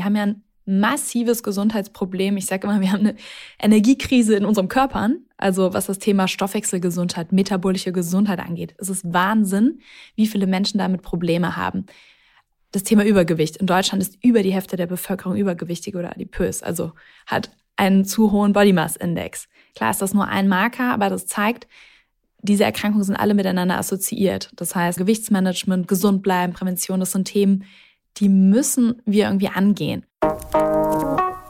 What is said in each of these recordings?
Wir haben ja ein massives Gesundheitsproblem. Ich sage immer, wir haben eine Energiekrise in unserem Körpern. Also was das Thema Stoffwechselgesundheit, metabolische Gesundheit angeht. Es ist Wahnsinn, wie viele Menschen damit Probleme haben. Das Thema Übergewicht. In Deutschland ist über die Hälfte der Bevölkerung übergewichtig oder adipös, also hat einen zu hohen Body Mass Index. Klar ist das nur ein Marker, aber das zeigt, diese Erkrankungen sind alle miteinander assoziiert. Das heißt, Gewichtsmanagement, gesund bleiben, Prävention, das sind Themen, die müssen wir irgendwie angehen.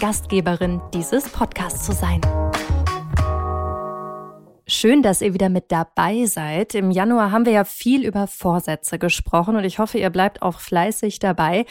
Gastgeberin dieses Podcasts zu sein. Schön, dass ihr wieder mit dabei seid. Im Januar haben wir ja viel über Vorsätze gesprochen und ich hoffe, ihr bleibt auch fleißig dabei.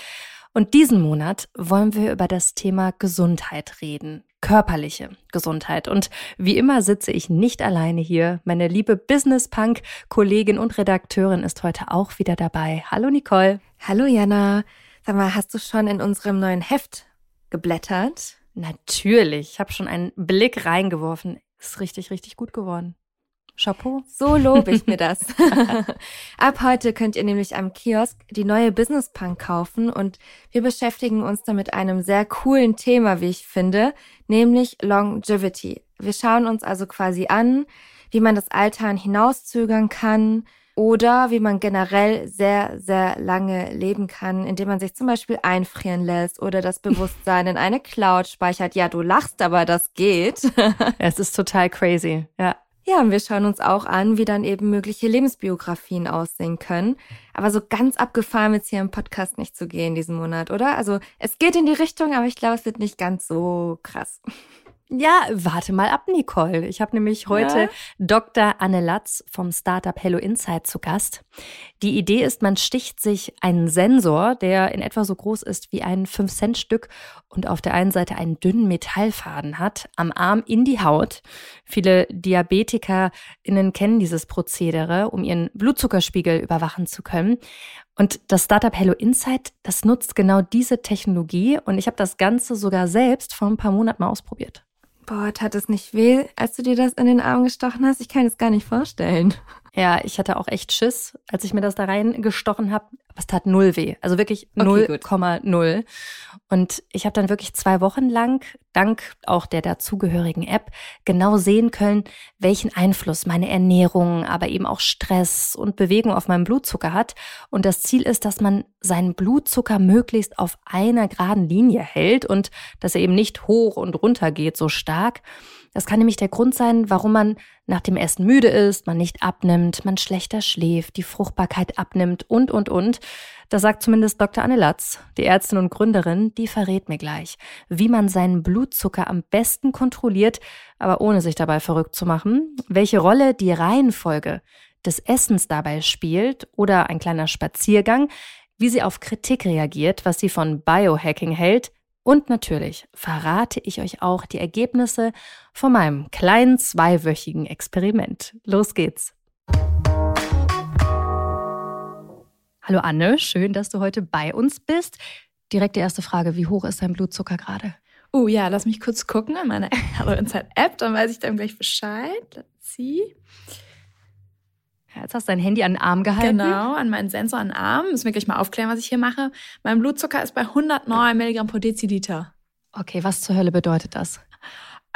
Und diesen Monat wollen wir über das Thema Gesundheit reden. Körperliche Gesundheit. Und wie immer sitze ich nicht alleine hier. Meine liebe Business Punk Kollegin und Redakteurin ist heute auch wieder dabei. Hallo Nicole. Hallo Jana. Sag mal, hast du schon in unserem neuen Heft geblättert? Natürlich. Ich habe schon einen Blick reingeworfen. Ist richtig, richtig gut geworden. Chapeau. So lobe ich mir das. Ab heute könnt ihr nämlich am Kiosk die neue Business Punk kaufen und wir beschäftigen uns da mit einem sehr coolen Thema, wie ich finde, nämlich Longevity. Wir schauen uns also quasi an, wie man das Altern hinauszögern kann, oder wie man generell sehr, sehr lange leben kann, indem man sich zum Beispiel einfrieren lässt oder das Bewusstsein in eine Cloud speichert. Ja, du lachst, aber das geht. es ist total crazy, ja. Ja, und wir schauen uns auch an, wie dann eben mögliche Lebensbiografien aussehen können. Aber so ganz abgefahren wird es hier im Podcast nicht zu gehen diesen Monat, oder? Also es geht in die Richtung, aber ich glaube, es wird nicht ganz so krass. Ja, warte mal ab, Nicole. Ich habe nämlich heute ja. Dr. Anne Latz vom Startup Hello Insight zu Gast. Die Idee ist, man sticht sich einen Sensor, der in etwa so groß ist wie ein 5-Cent-Stück und auf der einen Seite einen dünnen Metallfaden hat, am Arm in die Haut. Viele DiabetikerInnen kennen dieses Prozedere, um ihren Blutzuckerspiegel überwachen zu können. Und das Startup Hello Insight, das nutzt genau diese Technologie und ich habe das Ganze sogar selbst vor ein paar Monaten mal ausprobiert. Boah, tat es nicht weh, als du dir das in den Arm gestochen hast? Ich kann es gar nicht vorstellen. Ja, ich hatte auch echt Schiss, als ich mir das da reingestochen habe. Aber es tat null weh. Also wirklich 0,0. Okay, und ich habe dann wirklich zwei Wochen lang, dank auch der dazugehörigen App, genau sehen können, welchen Einfluss meine Ernährung, aber eben auch Stress und Bewegung auf meinen Blutzucker hat. Und das Ziel ist, dass man seinen Blutzucker möglichst auf einer geraden Linie hält und dass er eben nicht hoch und runter geht so stark. Das kann nämlich der Grund sein, warum man nach dem Essen müde ist, man nicht abnimmt, man schlechter schläft, die Fruchtbarkeit abnimmt und, und, und. Das sagt zumindest Dr. Anne Latz, die Ärztin und Gründerin, die verrät mir gleich, wie man seinen Blutzucker am besten kontrolliert, aber ohne sich dabei verrückt zu machen, welche Rolle die Reihenfolge des Essens dabei spielt oder ein kleiner Spaziergang, wie sie auf Kritik reagiert, was sie von Biohacking hält, und natürlich verrate ich euch auch die Ergebnisse von meinem kleinen zweiwöchigen Experiment. Los geht's! Hallo Anne, schön, dass du heute bei uns bist. Direkt die erste Frage, wie hoch ist dein Blutzucker gerade? Oh ja, lass mich kurz gucken in meiner Hello Inside App, dann weiß ich dann gleich Bescheid. Let's see. Jetzt hast du dein Handy an den Arm gehalten. Genau, an meinen Sensor an den Arm. Müssen wir gleich mal aufklären, was ich hier mache. Mein Blutzucker ist bei 109 Milligramm pro Deziliter. Okay, was zur Hölle bedeutet das?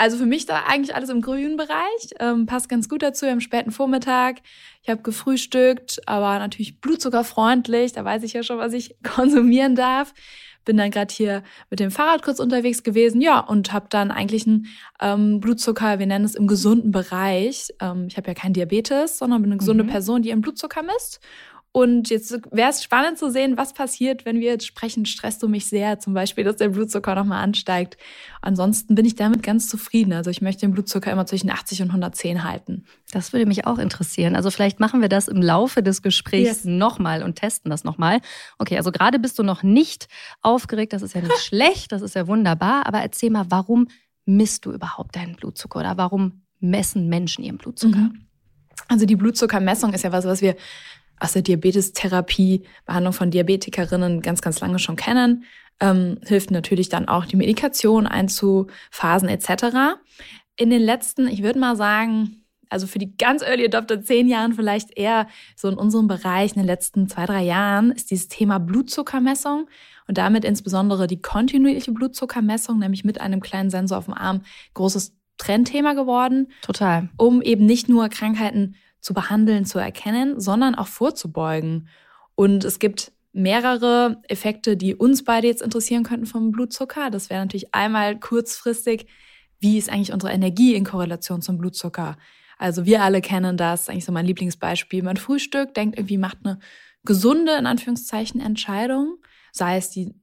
Also für mich da eigentlich alles im grünen Bereich. Ähm, passt ganz gut dazu am späten Vormittag. Ich habe gefrühstückt, aber natürlich blutzuckerfreundlich. Da weiß ich ja schon, was ich konsumieren darf bin dann gerade hier mit dem Fahrrad kurz unterwegs gewesen, ja, und habe dann eigentlich einen ähm, Blutzucker, wir nennen es im gesunden Bereich. Ähm, ich habe ja kein Diabetes, sondern bin eine gesunde mhm. Person, die ihren Blutzucker misst. Und jetzt wäre es spannend zu sehen, was passiert, wenn wir jetzt sprechen, stresst du mich sehr, zum Beispiel, dass der Blutzucker nochmal ansteigt. Ansonsten bin ich damit ganz zufrieden. Also ich möchte den Blutzucker immer zwischen 80 und 110 halten. Das würde mich auch interessieren. Also vielleicht machen wir das im Laufe des Gesprächs yes. nochmal und testen das nochmal. Okay, also gerade bist du noch nicht aufgeregt, das ist ja nicht schlecht, das ist ja wunderbar. Aber erzähl mal, warum misst du überhaupt deinen Blutzucker oder warum messen Menschen ihren Blutzucker? Mhm. Also die Blutzuckermessung ist ja was, was wir aus der Diabetestherapie, Behandlung von Diabetikerinnen ganz, ganz lange schon kennen. Ähm, hilft natürlich dann auch die Medikation einzuphasen etc. In den letzten, ich würde mal sagen, also für die ganz Early Adopter zehn Jahren vielleicht eher so in unserem Bereich in den letzten zwei, drei Jahren ist dieses Thema Blutzuckermessung und damit insbesondere die kontinuierliche Blutzuckermessung, nämlich mit einem kleinen Sensor auf dem Arm, großes Trendthema geworden. Total. Um eben nicht nur Krankheiten zu behandeln, zu erkennen, sondern auch vorzubeugen. Und es gibt mehrere Effekte, die uns beide jetzt interessieren könnten vom Blutzucker. Das wäre natürlich einmal kurzfristig, wie ist eigentlich unsere Energie in Korrelation zum Blutzucker? Also wir alle kennen das, eigentlich so mein Lieblingsbeispiel. Man frühstückt, denkt irgendwie, macht eine gesunde, in Anführungszeichen, Entscheidung, sei es die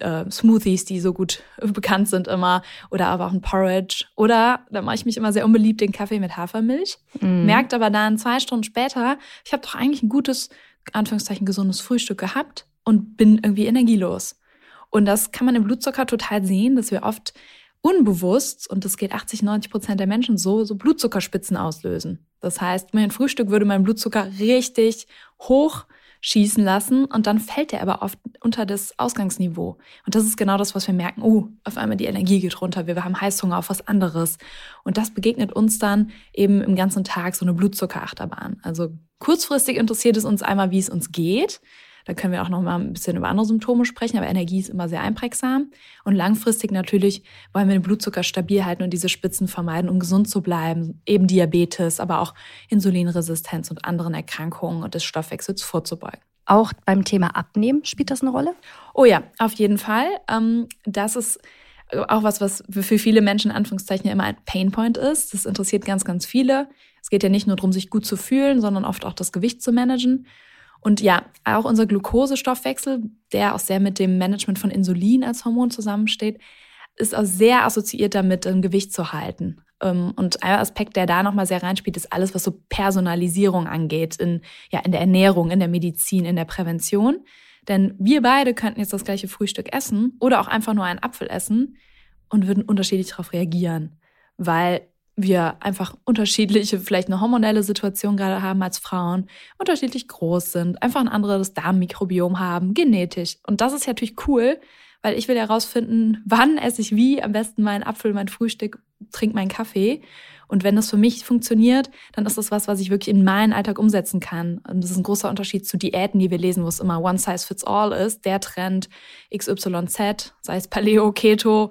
äh, Smoothies, die so gut bekannt sind immer, oder aber auch ein Porridge. Oder, da mache ich mich immer sehr unbeliebt, den Kaffee mit Hafermilch. Mm. Merkt aber dann zwei Stunden später, ich habe doch eigentlich ein gutes, Anführungszeichen, gesundes Frühstück gehabt und bin irgendwie energielos. Und das kann man im Blutzucker total sehen, dass wir oft unbewusst, und das geht 80, 90 Prozent der Menschen so, so Blutzuckerspitzen auslösen. Das heißt, mein Frühstück würde mein Blutzucker richtig hoch schießen lassen und dann fällt er aber oft unter das Ausgangsniveau. Und das ist genau das, was wir merken. Oh, auf einmal die Energie geht runter, wir haben Heißhunger auf was anderes. Und das begegnet uns dann eben im ganzen Tag so eine Blutzuckerachterbahn. Also kurzfristig interessiert es uns einmal, wie es uns geht. Da können wir auch noch mal ein bisschen über andere Symptome sprechen, aber Energie ist immer sehr einprägsam. Und langfristig natürlich wollen wir den Blutzucker stabil halten und diese Spitzen vermeiden, um gesund zu bleiben. Eben Diabetes, aber auch Insulinresistenz und anderen Erkrankungen und des Stoffwechsels vorzubeugen. Auch beim Thema Abnehmen spielt das eine Rolle? Oh ja, auf jeden Fall. Ähm, das ist auch was, was für viele Menschen in Anführungszeichen immer ein Painpoint ist. Das interessiert ganz, ganz viele. Es geht ja nicht nur darum, sich gut zu fühlen, sondern oft auch das Gewicht zu managen. Und ja, auch unser Glukosestoffwechsel, der auch sehr mit dem Management von Insulin als Hormon zusammensteht, ist auch sehr assoziiert damit, ein Gewicht zu halten. Ähm, und ein Aspekt, der da nochmal sehr reinspielt, ist alles, was so Personalisierung angeht, in, ja, in der Ernährung, in der Medizin, in der Prävention. Denn wir beide könnten jetzt das gleiche Frühstück essen oder auch einfach nur einen Apfel essen und würden unterschiedlich darauf reagieren. Weil wir einfach unterschiedliche, vielleicht eine hormonelle Situation gerade haben als Frauen, unterschiedlich groß sind, einfach ein anderes Darmmikrobiom haben, genetisch. Und das ist natürlich cool, weil ich will herausfinden, wann esse ich wie, am besten meinen Apfel, mein Frühstück, trinke meinen Kaffee. Und wenn das für mich funktioniert, dann ist das was, was ich wirklich in meinen Alltag umsetzen kann. Und das ist ein großer Unterschied zu Diäten, die wir lesen, wo es immer One Size Fits All ist. Der Trend XYZ, sei es Paleo, Keto,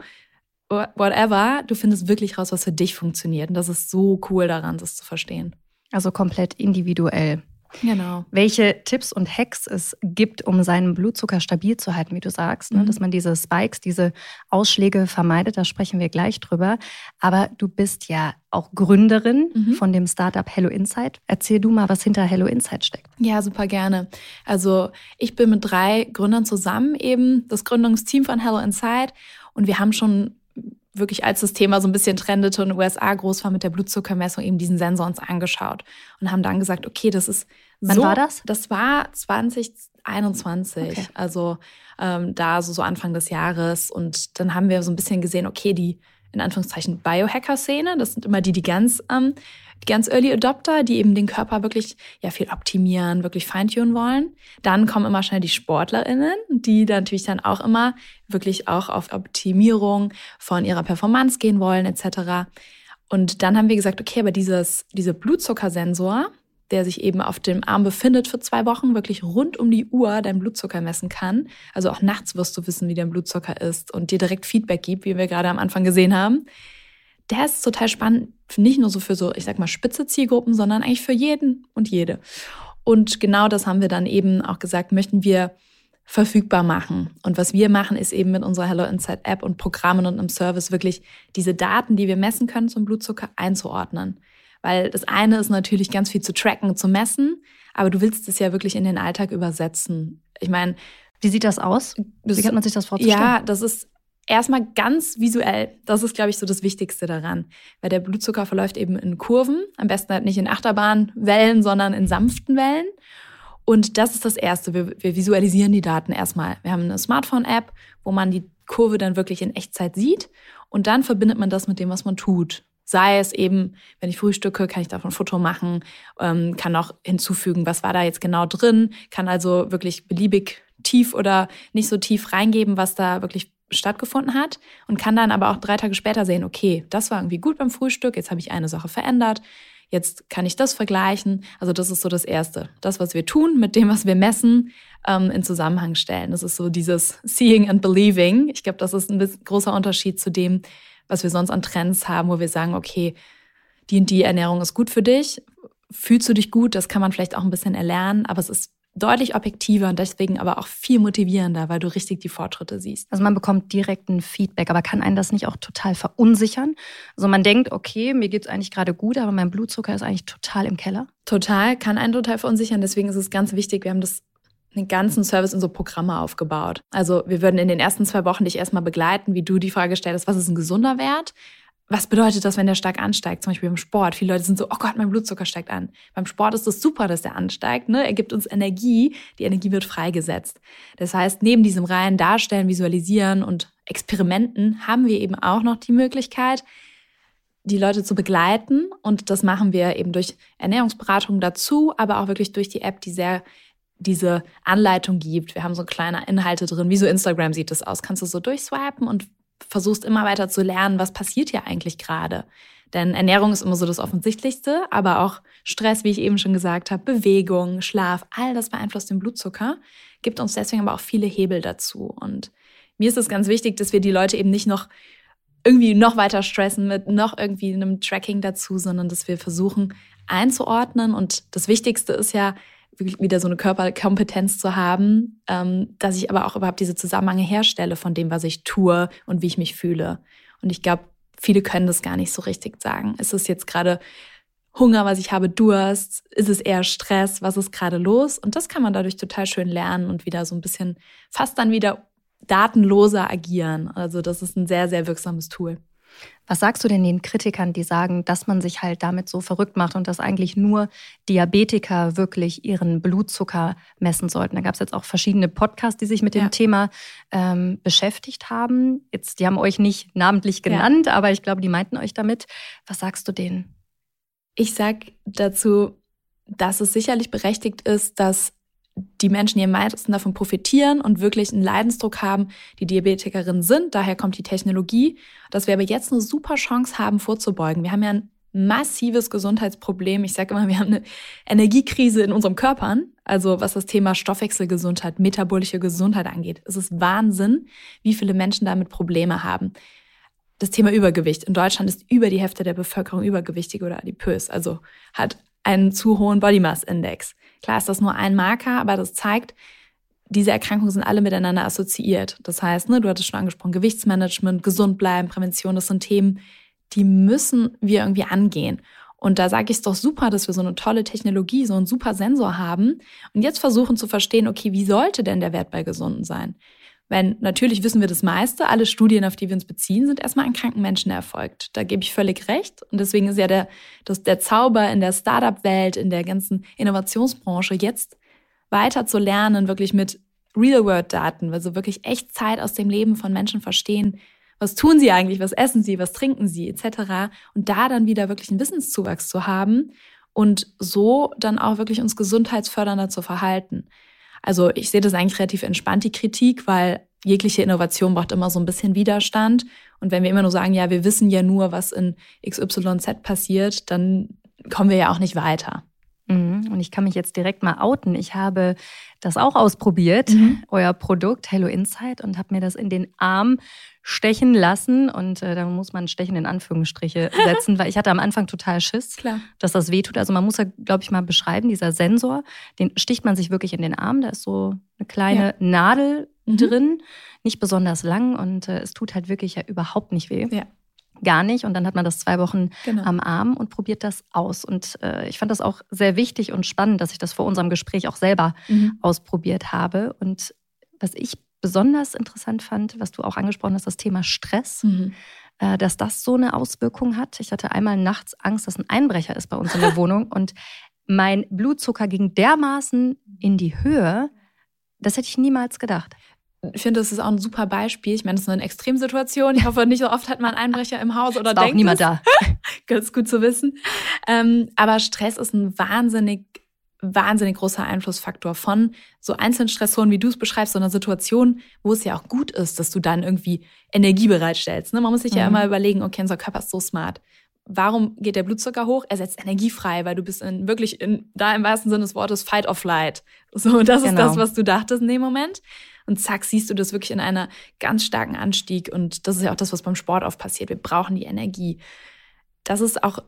whatever, du findest wirklich raus, was für dich funktioniert. Und das ist so cool daran, das zu verstehen. Also komplett individuell. Genau. Welche Tipps und Hacks es gibt, um seinen Blutzucker stabil zu halten, wie du sagst, ne? mhm. dass man diese Spikes, diese Ausschläge vermeidet, da sprechen wir gleich drüber. Aber du bist ja auch Gründerin mhm. von dem Startup Hello Insight. Erzähl du mal, was hinter Hello Insight steckt. Ja, super gerne. Also ich bin mit drei Gründern zusammen eben das Gründungsteam von Hello Insight und wir haben schon wirklich als das Thema so ein bisschen trendete und in den USA groß war mit der Blutzuckermessung, eben diesen Sensor uns angeschaut und haben dann gesagt, okay, das ist Wann so, war das? Das war 2021, okay. also ähm, da so, so Anfang des Jahres und dann haben wir so ein bisschen gesehen, okay, die in Anführungszeichen Biohacker-Szene, das sind immer die, die ganz ähm, die ganz Early Adopter, die eben den Körper wirklich ja viel optimieren, wirklich feintunen wollen. Dann kommen immer schnell die SportlerInnen, die dann natürlich dann auch immer wirklich auch auf Optimierung von ihrer Performance gehen wollen, etc. Und dann haben wir gesagt, okay, aber dieses, dieser Blutzuckersensor, der sich eben auf dem Arm befindet für zwei Wochen, wirklich rund um die Uhr deinen Blutzucker messen kann. Also auch nachts wirst du wissen, wie dein Blutzucker ist und dir direkt Feedback gibt, wie wir gerade am Anfang gesehen haben der ist total spannend, nicht nur so für so, ich sag mal, spitze Zielgruppen, sondern eigentlich für jeden und jede. Und genau das haben wir dann eben auch gesagt, möchten wir verfügbar machen. Und was wir machen, ist eben mit unserer Hello Insight App und Programmen und im Service wirklich diese Daten, die wir messen können zum Blutzucker einzuordnen. Weil das eine ist natürlich ganz viel zu tracken, zu messen, aber du willst es ja wirklich in den Alltag übersetzen. Ich meine, wie sieht das aus? Wie kann man sich das vorzustellen? Ja, das ist erstmal ganz visuell. Das ist, glaube ich, so das Wichtigste daran. Weil der Blutzucker verläuft eben in Kurven, am besten halt nicht in Achterbahnwellen, sondern in sanften Wellen. Und das ist das Erste. Wir, wir visualisieren die Daten erstmal. Wir haben eine Smartphone-App, wo man die Kurve dann wirklich in Echtzeit sieht. Und dann verbindet man das mit dem, was man tut. Sei es eben, wenn ich frühstücke, kann ich davon ein Foto machen, ähm, kann auch hinzufügen, was war da jetzt genau drin, kann also wirklich beliebig tief oder nicht so tief reingeben, was da wirklich stattgefunden hat und kann dann aber auch drei Tage später sehen, okay, das war irgendwie gut beim Frühstück, jetzt habe ich eine Sache verändert, jetzt kann ich das vergleichen. Also das ist so das Erste. Das, was wir tun mit dem, was wir messen, ähm, in Zusammenhang stellen. Das ist so dieses Seeing and Believing. Ich glaube, das ist ein großer Unterschied zu dem, was wir sonst an Trends haben, wo wir sagen, okay, die und die Ernährung ist gut für dich. Fühlst du dich gut? Das kann man vielleicht auch ein bisschen erlernen, aber es ist deutlich objektiver und deswegen aber auch viel motivierender, weil du richtig die Fortschritte siehst. Also man bekommt direkten Feedback, aber kann einen das nicht auch total verunsichern? Also man denkt, okay, mir geht's eigentlich gerade gut, aber mein Blutzucker ist eigentlich total im Keller. Total, kann einen total verunsichern. Deswegen ist es ganz wichtig, wir haben das den ganzen Service in so Programme aufgebaut. Also wir würden in den ersten zwei Wochen dich erstmal begleiten, wie du die Frage stellst, was ist ein gesunder Wert? was bedeutet das, wenn der stark ansteigt? Zum Beispiel beim Sport. Viele Leute sind so, oh Gott, mein Blutzucker steigt an. Beim Sport ist es super, dass der ansteigt. Ne? Er gibt uns Energie. Die Energie wird freigesetzt. Das heißt, neben diesem reinen Darstellen, Visualisieren und Experimenten haben wir eben auch noch die Möglichkeit, die Leute zu begleiten. Und das machen wir eben durch Ernährungsberatung dazu, aber auch wirklich durch die App, die sehr diese Anleitung gibt. Wir haben so kleine Inhalte drin. Wie so Instagram sieht das aus? Kannst du so durchswipen und versuchst immer weiter zu lernen, was passiert hier eigentlich gerade. Denn Ernährung ist immer so das Offensichtlichste, aber auch Stress, wie ich eben schon gesagt habe, Bewegung, Schlaf, all das beeinflusst den Blutzucker, gibt uns deswegen aber auch viele Hebel dazu. Und mir ist es ganz wichtig, dass wir die Leute eben nicht noch irgendwie noch weiter stressen mit noch irgendwie einem Tracking dazu, sondern dass wir versuchen einzuordnen. Und das Wichtigste ist ja, wieder so eine Körperkompetenz zu haben, ähm, dass ich aber auch überhaupt diese Zusammenhänge herstelle von dem, was ich tue und wie ich mich fühle. Und ich glaube, viele können das gar nicht so richtig sagen. Ist es jetzt gerade Hunger, was ich habe, Durst? Ist es eher Stress? Was ist gerade los? Und das kann man dadurch total schön lernen und wieder so ein bisschen fast dann wieder datenloser agieren. Also das ist ein sehr, sehr wirksames Tool. Was sagst du denn den Kritikern, die sagen, dass man sich halt damit so verrückt macht und dass eigentlich nur Diabetiker wirklich ihren Blutzucker messen sollten? Da gab es jetzt auch verschiedene Podcasts, die sich mit dem ja. Thema ähm, beschäftigt haben. Jetzt, die haben euch nicht namentlich genannt, ja. aber ich glaube, die meinten euch damit. Was sagst du denen? Ich sag dazu, dass es sicherlich berechtigt ist, dass die Menschen, die am meisten davon profitieren und wirklich einen Leidensdruck haben, die Diabetikerinnen sind. Daher kommt die Technologie, dass wir aber jetzt eine super Chance haben, vorzubeugen. Wir haben ja ein massives Gesundheitsproblem. Ich sage immer, wir haben eine Energiekrise in unserem Körpern. Also was das Thema Stoffwechselgesundheit, metabolische Gesundheit angeht. Es ist Wahnsinn, wie viele Menschen damit Probleme haben. Das Thema Übergewicht. In Deutschland ist über die Hälfte der Bevölkerung übergewichtig oder adipös, also hat einen zu hohen Body Mass Index. Klar ist das nur ein Marker, aber das zeigt, diese Erkrankungen sind alle miteinander assoziiert. Das heißt, ne, du hattest schon angesprochen, Gewichtsmanagement, gesund bleiben, Prävention, das sind Themen, die müssen wir irgendwie angehen. Und da sage ich es doch super, dass wir so eine tolle Technologie, so einen super Sensor haben und jetzt versuchen zu verstehen, okay, wie sollte denn der Wert bei Gesunden sein? Wenn natürlich wissen wir das meiste, alle Studien, auf die wir uns beziehen, sind erstmal an kranken Menschen erfolgt. Da gebe ich völlig recht. Und deswegen ist ja der, das, der Zauber in der Startup-Welt, in der ganzen Innovationsbranche, jetzt weiter zu lernen, wirklich mit Real-World-Daten, also wirklich echt Zeit aus dem Leben von Menschen verstehen, was tun sie eigentlich, was essen sie, was trinken sie, etc. Und da dann wieder wirklich einen Wissenszuwachs zu haben und so dann auch wirklich uns gesundheitsfördernder zu verhalten. Also ich sehe das eigentlich relativ entspannt, die Kritik, weil jegliche Innovation braucht immer so ein bisschen Widerstand. Und wenn wir immer nur sagen, ja, wir wissen ja nur, was in XYZ passiert, dann kommen wir ja auch nicht weiter. Mhm. Und ich kann mich jetzt direkt mal outen. Ich habe das auch ausprobiert, mhm. euer Produkt Hello Insight, und habe mir das in den Arm stechen lassen. Und äh, da muss man Stechen in Anführungsstriche setzen, weil ich hatte am Anfang total Schiss, Klar. dass das wehtut. Also man muss ja, glaube ich, mal beschreiben, dieser Sensor, den sticht man sich wirklich in den Arm. Da ist so eine kleine ja. Nadel mhm. drin, nicht besonders lang und äh, es tut halt wirklich ja überhaupt nicht weh. Ja. gar nicht. Und dann hat man das zwei Wochen genau. am Arm und probiert das aus. Und äh, ich fand das auch sehr wichtig und spannend, dass ich das vor unserem Gespräch auch selber mhm. ausprobiert habe. Und was ich besonders interessant fand, was du auch angesprochen hast, das Thema Stress. Mhm. Äh, dass das so eine Auswirkung hat. Ich hatte einmal nachts Angst, dass ein Einbrecher ist bei uns in der Wohnung und mein Blutzucker ging dermaßen in die Höhe, das hätte ich niemals gedacht. Ich finde, das ist auch ein super Beispiel. Ich meine, das ist eine Extremsituation. Ich hoffe, nicht so oft hat man einen Einbrecher im Haus oder denkt auch niemand es. da. Ganz gut zu wissen. Ähm, aber Stress ist ein wahnsinnig, wahnsinnig großer Einflussfaktor von so einzelnen Stressoren, wie du es beschreibst, so einer Situation, wo es ja auch gut ist, dass du dann irgendwie Energie bereitstellst. Ne? Man muss sich mhm. ja immer überlegen, okay, unser Körper ist so smart warum geht der Blutzucker hoch? Er setzt Energie frei, weil du bist in, wirklich in, da im wahrsten Sinne des Wortes Fight or Flight. So, das genau. ist das, was du dachtest in dem Moment. Und zack, siehst du das wirklich in einer ganz starken Anstieg. Und das ist ja auch das, was beim Sport oft passiert. Wir brauchen die Energie. Das ist auch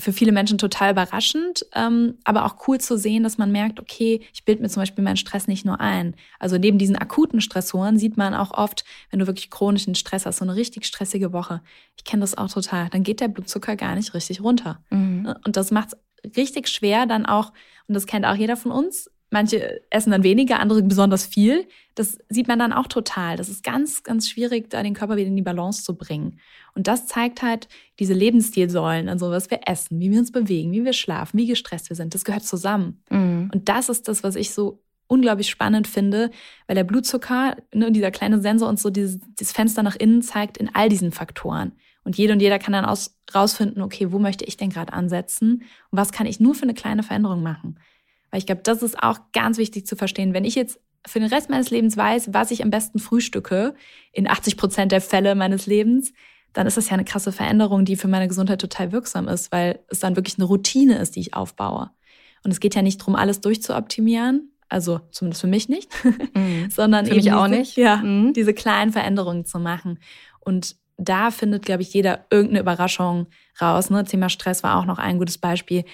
für viele Menschen total überraschend, ähm, aber auch cool zu sehen, dass man merkt, okay, ich bilde mir zum Beispiel meinen Stress nicht nur ein. Also neben diesen akuten Stressoren sieht man auch oft, wenn du wirklich chronischen Stress hast, so eine richtig stressige Woche. Ich kenne das auch total. Dann geht der Blutzucker gar nicht richtig runter. Mhm. Und das macht es richtig schwer, dann auch, und das kennt auch jeder von uns, Manche essen dann weniger, andere besonders viel. Das sieht man dann auch total. Das ist ganz, ganz schwierig, da den Körper wieder in die Balance zu bringen. Und das zeigt halt diese Lebensstilsäulen, also was wir essen, wie wir uns bewegen, wie wir schlafen, wie gestresst wir sind. Das gehört zusammen. Mhm. Und das ist das, was ich so unglaublich spannend finde, weil der Blutzucker, ne, dieser kleine Sensor uns so dieses, dieses Fenster nach innen zeigt in all diesen Faktoren. Und jede und jeder kann dann aus, rausfinden, okay, wo möchte ich denn gerade ansetzen und was kann ich nur für eine kleine Veränderung machen. Weil ich glaube, das ist auch ganz wichtig zu verstehen. Wenn ich jetzt für den Rest meines Lebens weiß, was ich am besten frühstücke, in 80 Prozent der Fälle meines Lebens, dann ist das ja eine krasse Veränderung, die für meine Gesundheit total wirksam ist, weil es dann wirklich eine Routine ist, die ich aufbaue. Und es geht ja nicht darum, alles durchzuoptimieren, also zumindest für mich nicht, mhm. sondern für eben mich auch nicht. Ja, mhm. diese kleinen Veränderungen zu machen. Und da findet, glaube ich, jeder irgendeine Überraschung raus. Ne? Thema Stress war auch noch ein gutes Beispiel.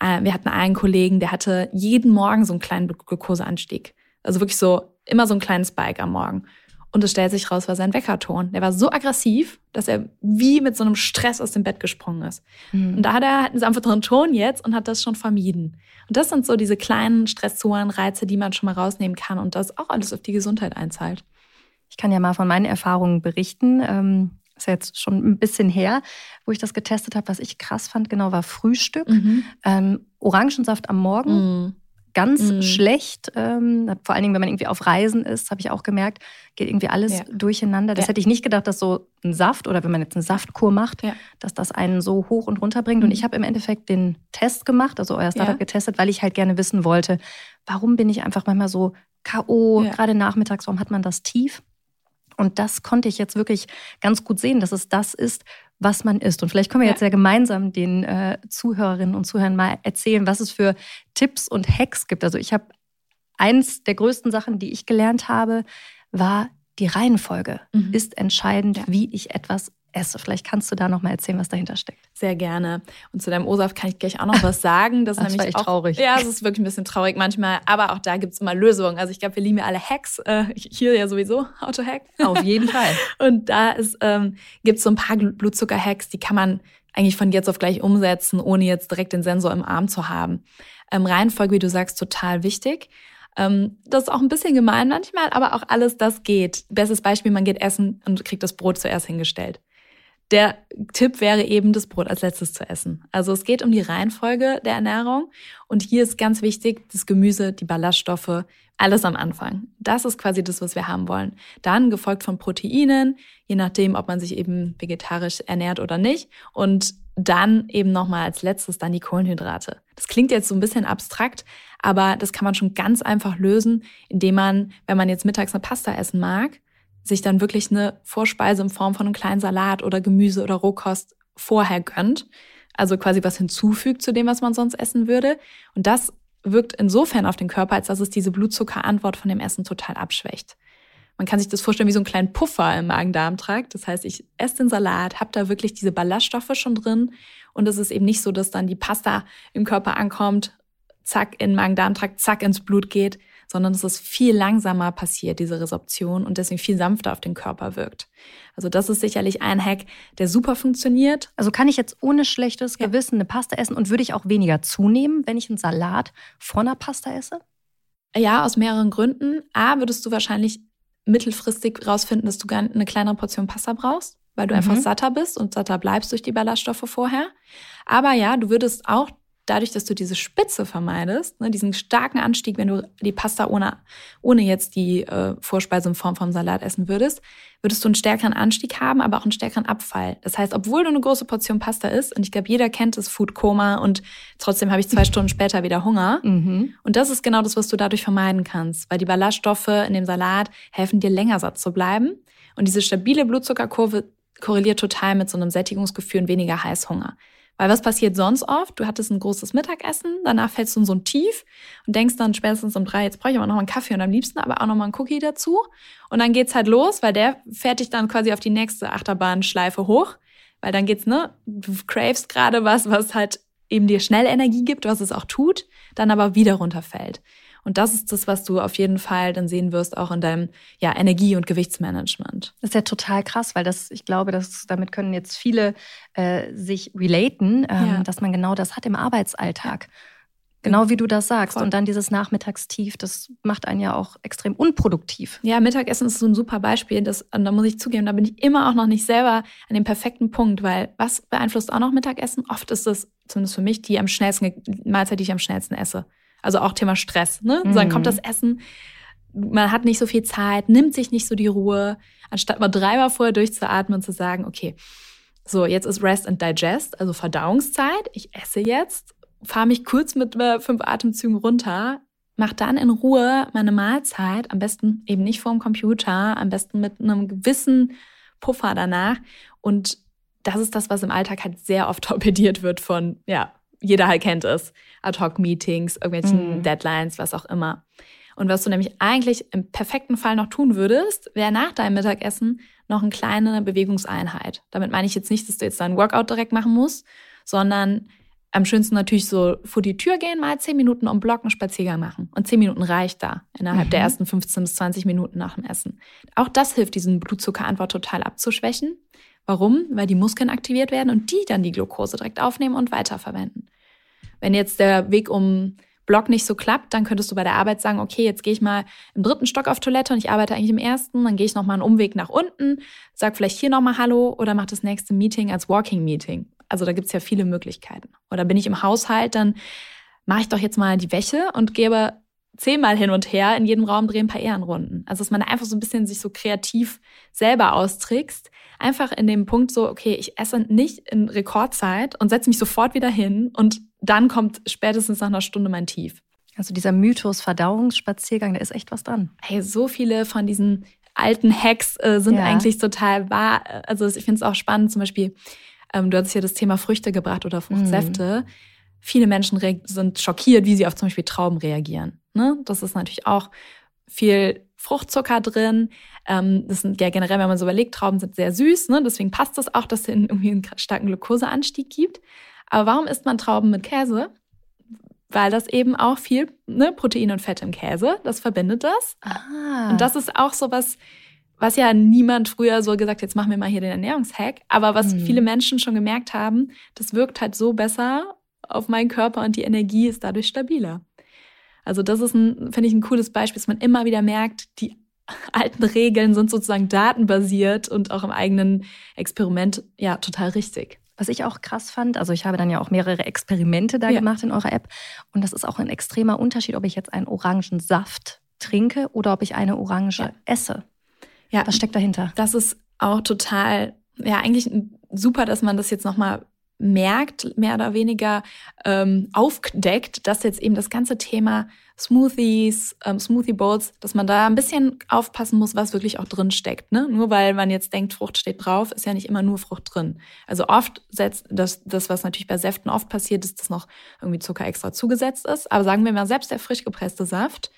Äh, wir hatten einen Kollegen, der hatte jeden Morgen so einen kleinen Glukoseanstieg. Also wirklich so immer so ein kleines Spike am Morgen. Und es stellt sich raus, war sein Weckerton. Der war so aggressiv, dass er wie mit so einem Stress aus dem Bett gesprungen ist. Mhm. Und da hat er halt einen sanfteren Ton jetzt und hat das schon vermieden. Und das sind so diese kleinen Stressoren, Reize, die man schon mal rausnehmen kann und das auch alles auf die Gesundheit einzahlt. Ich kann ja mal von meinen Erfahrungen berichten. Ist ja jetzt schon ein bisschen her, wo ich das getestet habe. Was ich krass fand, genau, war Frühstück. Mhm. Ähm, Orangensaft am Morgen. Mhm. Ganz mhm. schlecht. Ähm, vor allen Dingen, wenn man irgendwie auf Reisen ist, habe ich auch gemerkt, geht irgendwie alles ja. durcheinander. Das ja. hätte ich nicht gedacht, dass so ein Saft oder wenn man jetzt eine Saftkur macht, ja. dass das einen so hoch und runter bringt. Und mhm. ich habe im Endeffekt den Test gemacht, also euer Startup getestet, weil ich halt gerne wissen wollte, warum bin ich einfach manchmal so K.O., gerade nachmittags, warum hat man das tief? Und das konnte ich jetzt wirklich ganz gut sehen, dass es das ist, was man isst. Und vielleicht können wir ja. jetzt ja gemeinsam den äh, Zuhörerinnen und Zuhörern mal erzählen, was es für Tipps und Hacks gibt. Also ich habe eins der größten Sachen, die ich gelernt habe, war die Reihenfolge mhm. ist entscheidend, ja. wie ich etwas esse. Vielleicht kannst du da noch mal erzählen, was dahinter steckt. Sehr gerne. Und zu deinem O-Saft kann ich gleich auch noch was sagen. Das, das ist nämlich auch, traurig. Ja, es ist wirklich ein bisschen traurig manchmal. Aber auch da gibt es immer Lösungen. Also ich glaube, wir lieben ja alle Hacks. Äh, hier ja sowieso, Auto-Hack. Auf jeden Fall. Und da ähm, gibt es so ein paar Blutzucker-Hacks, die kann man eigentlich von jetzt auf gleich umsetzen, ohne jetzt direkt den Sensor im Arm zu haben. Ähm, Reihenfolge, wie du sagst, total wichtig. Ähm, das ist auch ein bisschen gemein manchmal, aber auch alles das geht. Bestes Beispiel, man geht essen und kriegt das Brot zuerst hingestellt. Der Tipp wäre eben, das Brot als letztes zu essen. Also es geht um die Reihenfolge der Ernährung. Und hier ist ganz wichtig, das Gemüse, die Ballaststoffe, alles am Anfang. Das ist quasi das, was wir haben wollen. Dann gefolgt von Proteinen, je nachdem, ob man sich eben vegetarisch ernährt oder nicht. Und dann eben nochmal als letztes dann die Kohlenhydrate. Das klingt jetzt so ein bisschen abstrakt, aber das kann man schon ganz einfach lösen, indem man, wenn man jetzt mittags eine Pasta essen mag, sich dann wirklich eine Vorspeise in Form von einem kleinen Salat oder Gemüse oder Rohkost vorher gönnt. Also quasi was hinzufügt zu dem, was man sonst essen würde. Und das wirkt insofern auf den Körper, als dass es diese Blutzuckerantwort von dem Essen total abschwächt. Man kann sich das vorstellen wie so einen kleinen Puffer im Magen-Darm-Trakt. Das heißt, ich esse den Salat, habe da wirklich diese Ballaststoffe schon drin. Und es ist eben nicht so, dass dann die Pasta im Körper ankommt, zack in den Magen-Darm-Trakt, zack ins Blut geht, sondern dass es viel langsamer passiert, diese Resorption, und deswegen viel sanfter auf den Körper wirkt. Also das ist sicherlich ein Hack, der super funktioniert. Also kann ich jetzt ohne schlechtes Gewissen eine Pasta essen und würde ich auch weniger zunehmen, wenn ich einen Salat vor einer Pasta esse? Ja, aus mehreren Gründen. A, würdest du wahrscheinlich mittelfristig rausfinden, dass du eine kleinere Portion Pasta brauchst, weil du mhm. einfach satter bist und satter bleibst durch die Ballaststoffe vorher. Aber ja, du würdest auch dadurch, dass du diese Spitze vermeidest, ne, diesen starken Anstieg, wenn du die Pasta ohne, ohne jetzt die äh, Vorspeise in Form vom Salat essen würdest, würdest du einen stärkeren Anstieg haben, aber auch einen stärkeren Abfall. Das heißt, obwohl du eine große Portion Pasta isst, und ich glaube, jeder kennt das Food-Koma und trotzdem habe ich zwei Stunden später wieder Hunger. Mhm. Und das ist genau das, was du dadurch vermeiden kannst, weil die Ballaststoffe in dem Salat helfen dir länger satt zu bleiben. Und diese stabile Blutzuckerkurve korreliert total mit so einem Sättigungsgefühl und weniger Heißhunger. Weil was passiert sonst oft? Du hattest ein großes Mittagessen, danach fällst du in so ein Tief und denkst dann spätestens um drei, jetzt brauche ich aber noch einen Kaffee und am liebsten aber auch noch mal einen Cookie dazu. Und dann geht's halt los, weil der fährt dich dann quasi auf die nächste Achterbahnschleife hoch. Weil dann geht's, ne, du cravest gerade was, was halt eben dir schnell Energie gibt, was es auch tut, dann aber wieder runterfällt. Und das ist das, was du auf jeden Fall dann sehen wirst, auch in deinem ja, Energie- und Gewichtsmanagement. Das ist ja total krass, weil das, ich glaube, dass damit können jetzt viele äh, sich relaten, ähm, ja. dass man genau das hat im Arbeitsalltag. Genau wie du das sagst. Und dann dieses Nachmittagstief, das macht einen ja auch extrem unproduktiv. Ja, Mittagessen ist so ein super Beispiel. Das, und da muss ich zugeben, da bin ich immer auch noch nicht selber an dem perfekten Punkt, weil was beeinflusst auch noch Mittagessen? Oft ist es, zumindest für mich, die am schnellsten, Mahlzeit, die ich am schnellsten esse. Also auch Thema Stress. Ne? Mhm. So, dann kommt das Essen, man hat nicht so viel Zeit, nimmt sich nicht so die Ruhe, anstatt mal dreimal vorher durchzuatmen und zu sagen, okay, so, jetzt ist Rest and Digest, also Verdauungszeit. Ich esse jetzt, fahre mich kurz mit fünf Atemzügen runter, mach dann in Ruhe meine Mahlzeit, am besten eben nicht vorm Computer, am besten mit einem gewissen Puffer danach. Und das ist das, was im Alltag halt sehr oft torpediert wird von, ja, jeder halt kennt es. Ad-Hoc-Meetings, irgendwelchen mhm. Deadlines, was auch immer. Und was du nämlich eigentlich im perfekten Fall noch tun würdest, wäre nach deinem Mittagessen noch eine kleine Bewegungseinheit. Damit meine ich jetzt nicht, dass du jetzt deinen Workout direkt machen musst, sondern am schönsten natürlich so vor die Tür gehen, mal zehn Minuten um Block einen Spaziergang machen. Und zehn Minuten reicht da innerhalb mhm. der ersten 15 bis 20 Minuten nach dem Essen. Auch das hilft, diesen Blutzuckerantwort total abzuschwächen. Warum? Weil die Muskeln aktiviert werden und die dann die Glucose direkt aufnehmen und weiterverwenden. Wenn jetzt der Weg um Block nicht so klappt, dann könntest du bei der Arbeit sagen, okay, jetzt gehe ich mal im dritten Stock auf Toilette und ich arbeite eigentlich im ersten, dann gehe ich nochmal einen Umweg nach unten, sag vielleicht hier nochmal Hallo oder mach das nächste Meeting als Walking Meeting. Also da gibt's ja viele Möglichkeiten. Oder bin ich im Haushalt, dann mache ich doch jetzt mal die Wäsche und gebe zehnmal hin und her in jedem Raum drehen ein paar Ehrenrunden. Also dass man einfach so ein bisschen sich so kreativ selber austrickst. Einfach in dem Punkt so, okay, ich esse nicht in Rekordzeit und setze mich sofort wieder hin und dann kommt spätestens nach einer Stunde mein Tief. Also dieser Mythos Verdauungsspaziergang, da ist echt was dran. Hey, so viele von diesen alten Hacks äh, sind ja. eigentlich total wahr. Also ich finde es auch spannend, zum Beispiel, ähm, du hast hier das Thema Früchte gebracht oder Fruchtsäfte. Mhm. Viele Menschen sind schockiert, wie sie auf zum Beispiel Trauben reagieren. Ne? Das ist natürlich auch viel Fruchtzucker drin. Ähm, das sind ja generell, wenn man so überlegt, Trauben sind sehr süß. Ne? Deswegen passt das auch, dass es irgendwie einen starken Glukoseanstieg gibt. Aber warum isst man Trauben mit Käse? Weil das eben auch viel ne, Protein und Fett im Käse, das verbindet das. Ah. Und das ist auch so was, was ja niemand früher so gesagt, jetzt machen wir mal hier den Ernährungshack, aber was hm. viele Menschen schon gemerkt haben, das wirkt halt so besser auf meinen Körper und die Energie ist dadurch stabiler. Also das ist ein, finde ich, ein cooles Beispiel, dass man immer wieder merkt, die alten Regeln sind sozusagen datenbasiert und auch im eigenen Experiment ja total richtig. Was ich auch krass fand, also ich habe dann ja auch mehrere Experimente da ja. gemacht in eurer App und das ist auch ein extremer Unterschied, ob ich jetzt einen Orangensaft trinke oder ob ich eine Orange ja. esse. Ja, was steckt dahinter? Das ist auch total, ja, eigentlich super, dass man das jetzt nochmal merkt, mehr oder weniger ähm, aufdeckt, dass jetzt eben das ganze Thema Smoothies, ähm, Smoothie Bowls, dass man da ein bisschen aufpassen muss, was wirklich auch drin steckt. Ne? Nur weil man jetzt denkt, Frucht steht drauf, ist ja nicht immer nur Frucht drin. Also oft setzt das, das was natürlich bei Säften oft passiert, ist, dass noch irgendwie Zucker extra zugesetzt ist. Aber sagen wir mal, selbst der frisch gepresste Saft,